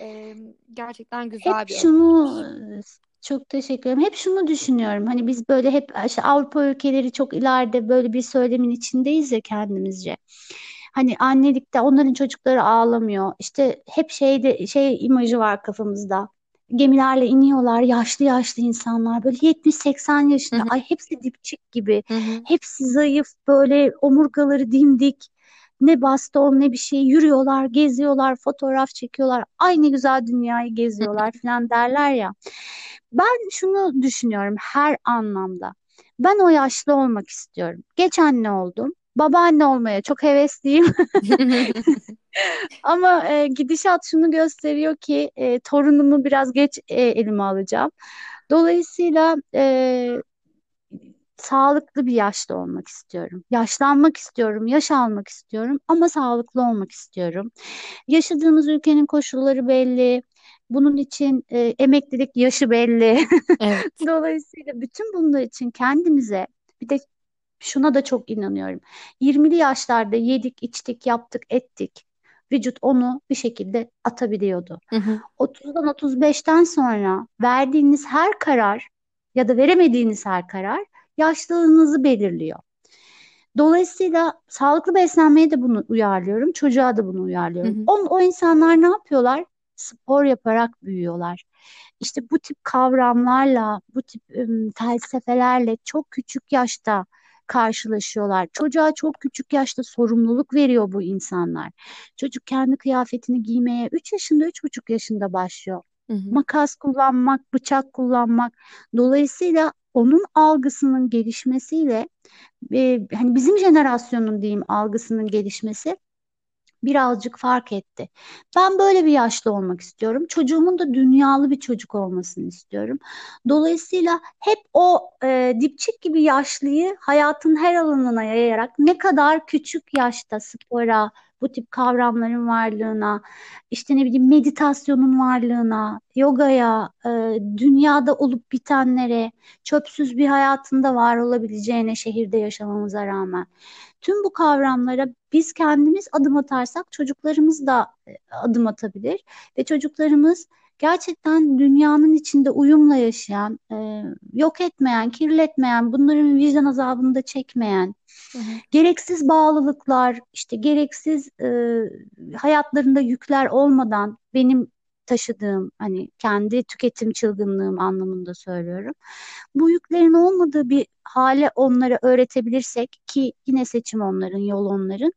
E, gerçekten Hep güzel bir şunu. Çok teşekkür ederim. Hep şunu düşünüyorum. Hani biz böyle hep işte Avrupa ülkeleri çok ileride böyle bir söylemin içindeyiz ya kendimizce. Hani annelikte onların çocukları ağlamıyor. İşte hep şeyde şey imajı var kafamızda. Gemilerle iniyorlar yaşlı yaşlı insanlar böyle 70-80 Hı yaşında. hı, Ay hepsi dipçik gibi. hı hı. Hepsi zayıf böyle omurgaları dimdik. Ne baston ne bir şey yürüyorlar, geziyorlar, fotoğraf çekiyorlar. Ay ne güzel dünyayı geziyorlar falan derler ya. Ben şunu düşünüyorum her anlamda. Ben o yaşlı olmak istiyorum. Geç anne oldum. Babaanne olmaya çok hevesliyim. Ama e, gidişat şunu gösteriyor ki e, torunumu biraz geç e, elime alacağım. Dolayısıyla e, sağlıklı bir yaşta olmak istiyorum. Yaşlanmak istiyorum, yaş almak istiyorum ama sağlıklı olmak istiyorum. Yaşadığımız ülkenin koşulları belli. Bunun için e, emeklilik yaşı belli. Evet. Dolayısıyla bütün bunlar için kendimize bir de şuna da çok inanıyorum. 20'li yaşlarda yedik, içtik, yaptık, ettik. Vücut onu bir şekilde atabiliyordu. Hı hı. 30'dan 35'ten sonra verdiğiniz her karar ya da veremediğiniz her karar yaşlılığınızı belirliyor. Dolayısıyla sağlıklı beslenmeye de bunu uyarlıyorum, çocuğa da bunu Hı uyarlıyorum. hı. O, o insanlar ne yapıyorlar? Spor yaparak büyüyorlar. İşte bu tip kavramlarla, bu tip ım, felsefelerle çok küçük yaşta karşılaşıyorlar. Çocuğa çok küçük yaşta sorumluluk veriyor bu insanlar. Çocuk kendi kıyafetini giymeye 3 yaşında, 3,5 yaşında başlıyor. Hı hı. Makas kullanmak, bıçak kullanmak. Dolayısıyla onun algısının gelişmesiyle e, hani bizim jenerasyonun diyeyim algısının gelişmesi birazcık fark etti. Ben böyle bir yaşta olmak istiyorum. Çocuğumun da dünyalı bir çocuk olmasını istiyorum. Dolayısıyla hep o e, dipçik gibi yaşlıyı hayatın her alanına yayarak ne kadar küçük yaşta spora, bu tip kavramların varlığına, işte ne bileyim meditasyonun varlığına, yogaya, e, dünyada olup bitenlere, çöpsüz bir hayatında var olabileceğine şehirde yaşamamıza rağmen. Tüm bu kavramlara biz kendimiz adım atarsak çocuklarımız da e, adım atabilir ve çocuklarımız gerçekten dünyanın içinde uyumla yaşayan, e, yok etmeyen, kirletmeyen, bunların vicdan azabını da çekmeyen, Hı hı. gereksiz bağlılıklar, işte gereksiz e, hayatlarında yükler olmadan benim taşıdığım hani kendi tüketim çılgınlığım anlamında söylüyorum. Bu yüklerin olmadığı bir hale onlara öğretebilirsek ki yine seçim onların, yol onların.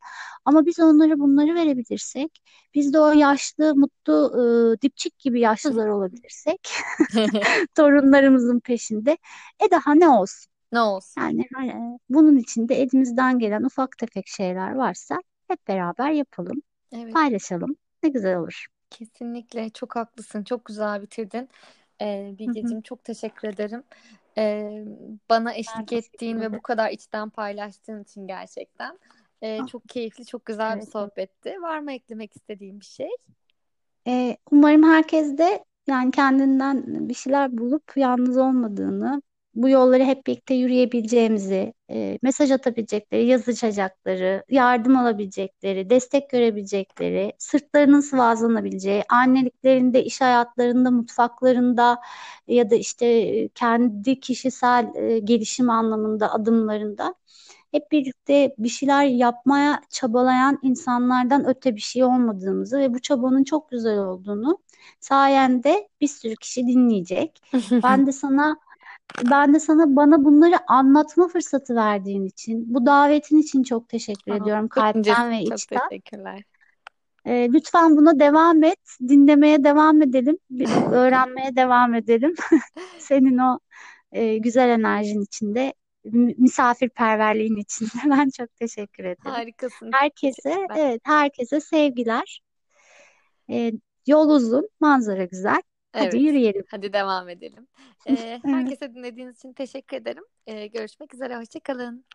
Ama biz onlara bunları verebilirsek, biz de o yaşlı, mutlu, e, dipçik gibi yaşlılar olabilirsek, torunlarımızın peşinde, e daha ne olsun? Ne olsun? Yani hani, bunun için de elimizden gelen ufak tefek şeyler varsa hep beraber yapalım, Evet. paylaşalım. Ne güzel olur. Kesinlikle çok haklısın. Çok güzel bitirdin. Ee. Bilgeciğim çok teşekkür ederim. Ee, bana eşlik ettiğin ve bu kadar içten paylaştığın için gerçekten. Ee, çok keyifli, çok güzel bir evet, sohbetti. Var mı eklemek istediğin bir şey? Ee, umarım herkes de yani kendinden bir şeyler bulup yalnız olmadığını, bu yolları hep birlikte yürüyebileceğimizi, e, mesaj atabilecekleri, yazışacakları, yardım alabilecekleri, destek görebilecekleri, sırtlarının sıvazlanabileceği, anneliklerinde, iş hayatlarında, mutfaklarında ya da işte e, kendi kişisel e, gelişim anlamında adımlarında hep birlikte bir şeyler yapmaya çabalayan insanlardan öte bir şey olmadığımızı ve bu çabanın çok güzel olduğunu sayende bir sürü kişi dinleyecek. Ben de sana ben de sana bana bunları anlatma fırsatı verdiğin için, bu davetin için çok teşekkür Aa, ediyorum çok kalpten ve Çok içten. teşekkürler. Ee, lütfen buna devam et, dinlemeye devam edelim, öğrenmeye devam edelim. Senin o e, güzel enerjin içinde, misafirperverliğin içinde ben çok teşekkür ederim. Harikasın. Çok Herkese, evet, herkese sevgiler. Ee, yol uzun, manzara güzel. Hadi Evet. yürüyelim. Hadi devam edelim. Ee, herkese dinlediğiniz için teşekkür ederim. Ee, görüşmek üzere. Hoşça kalın.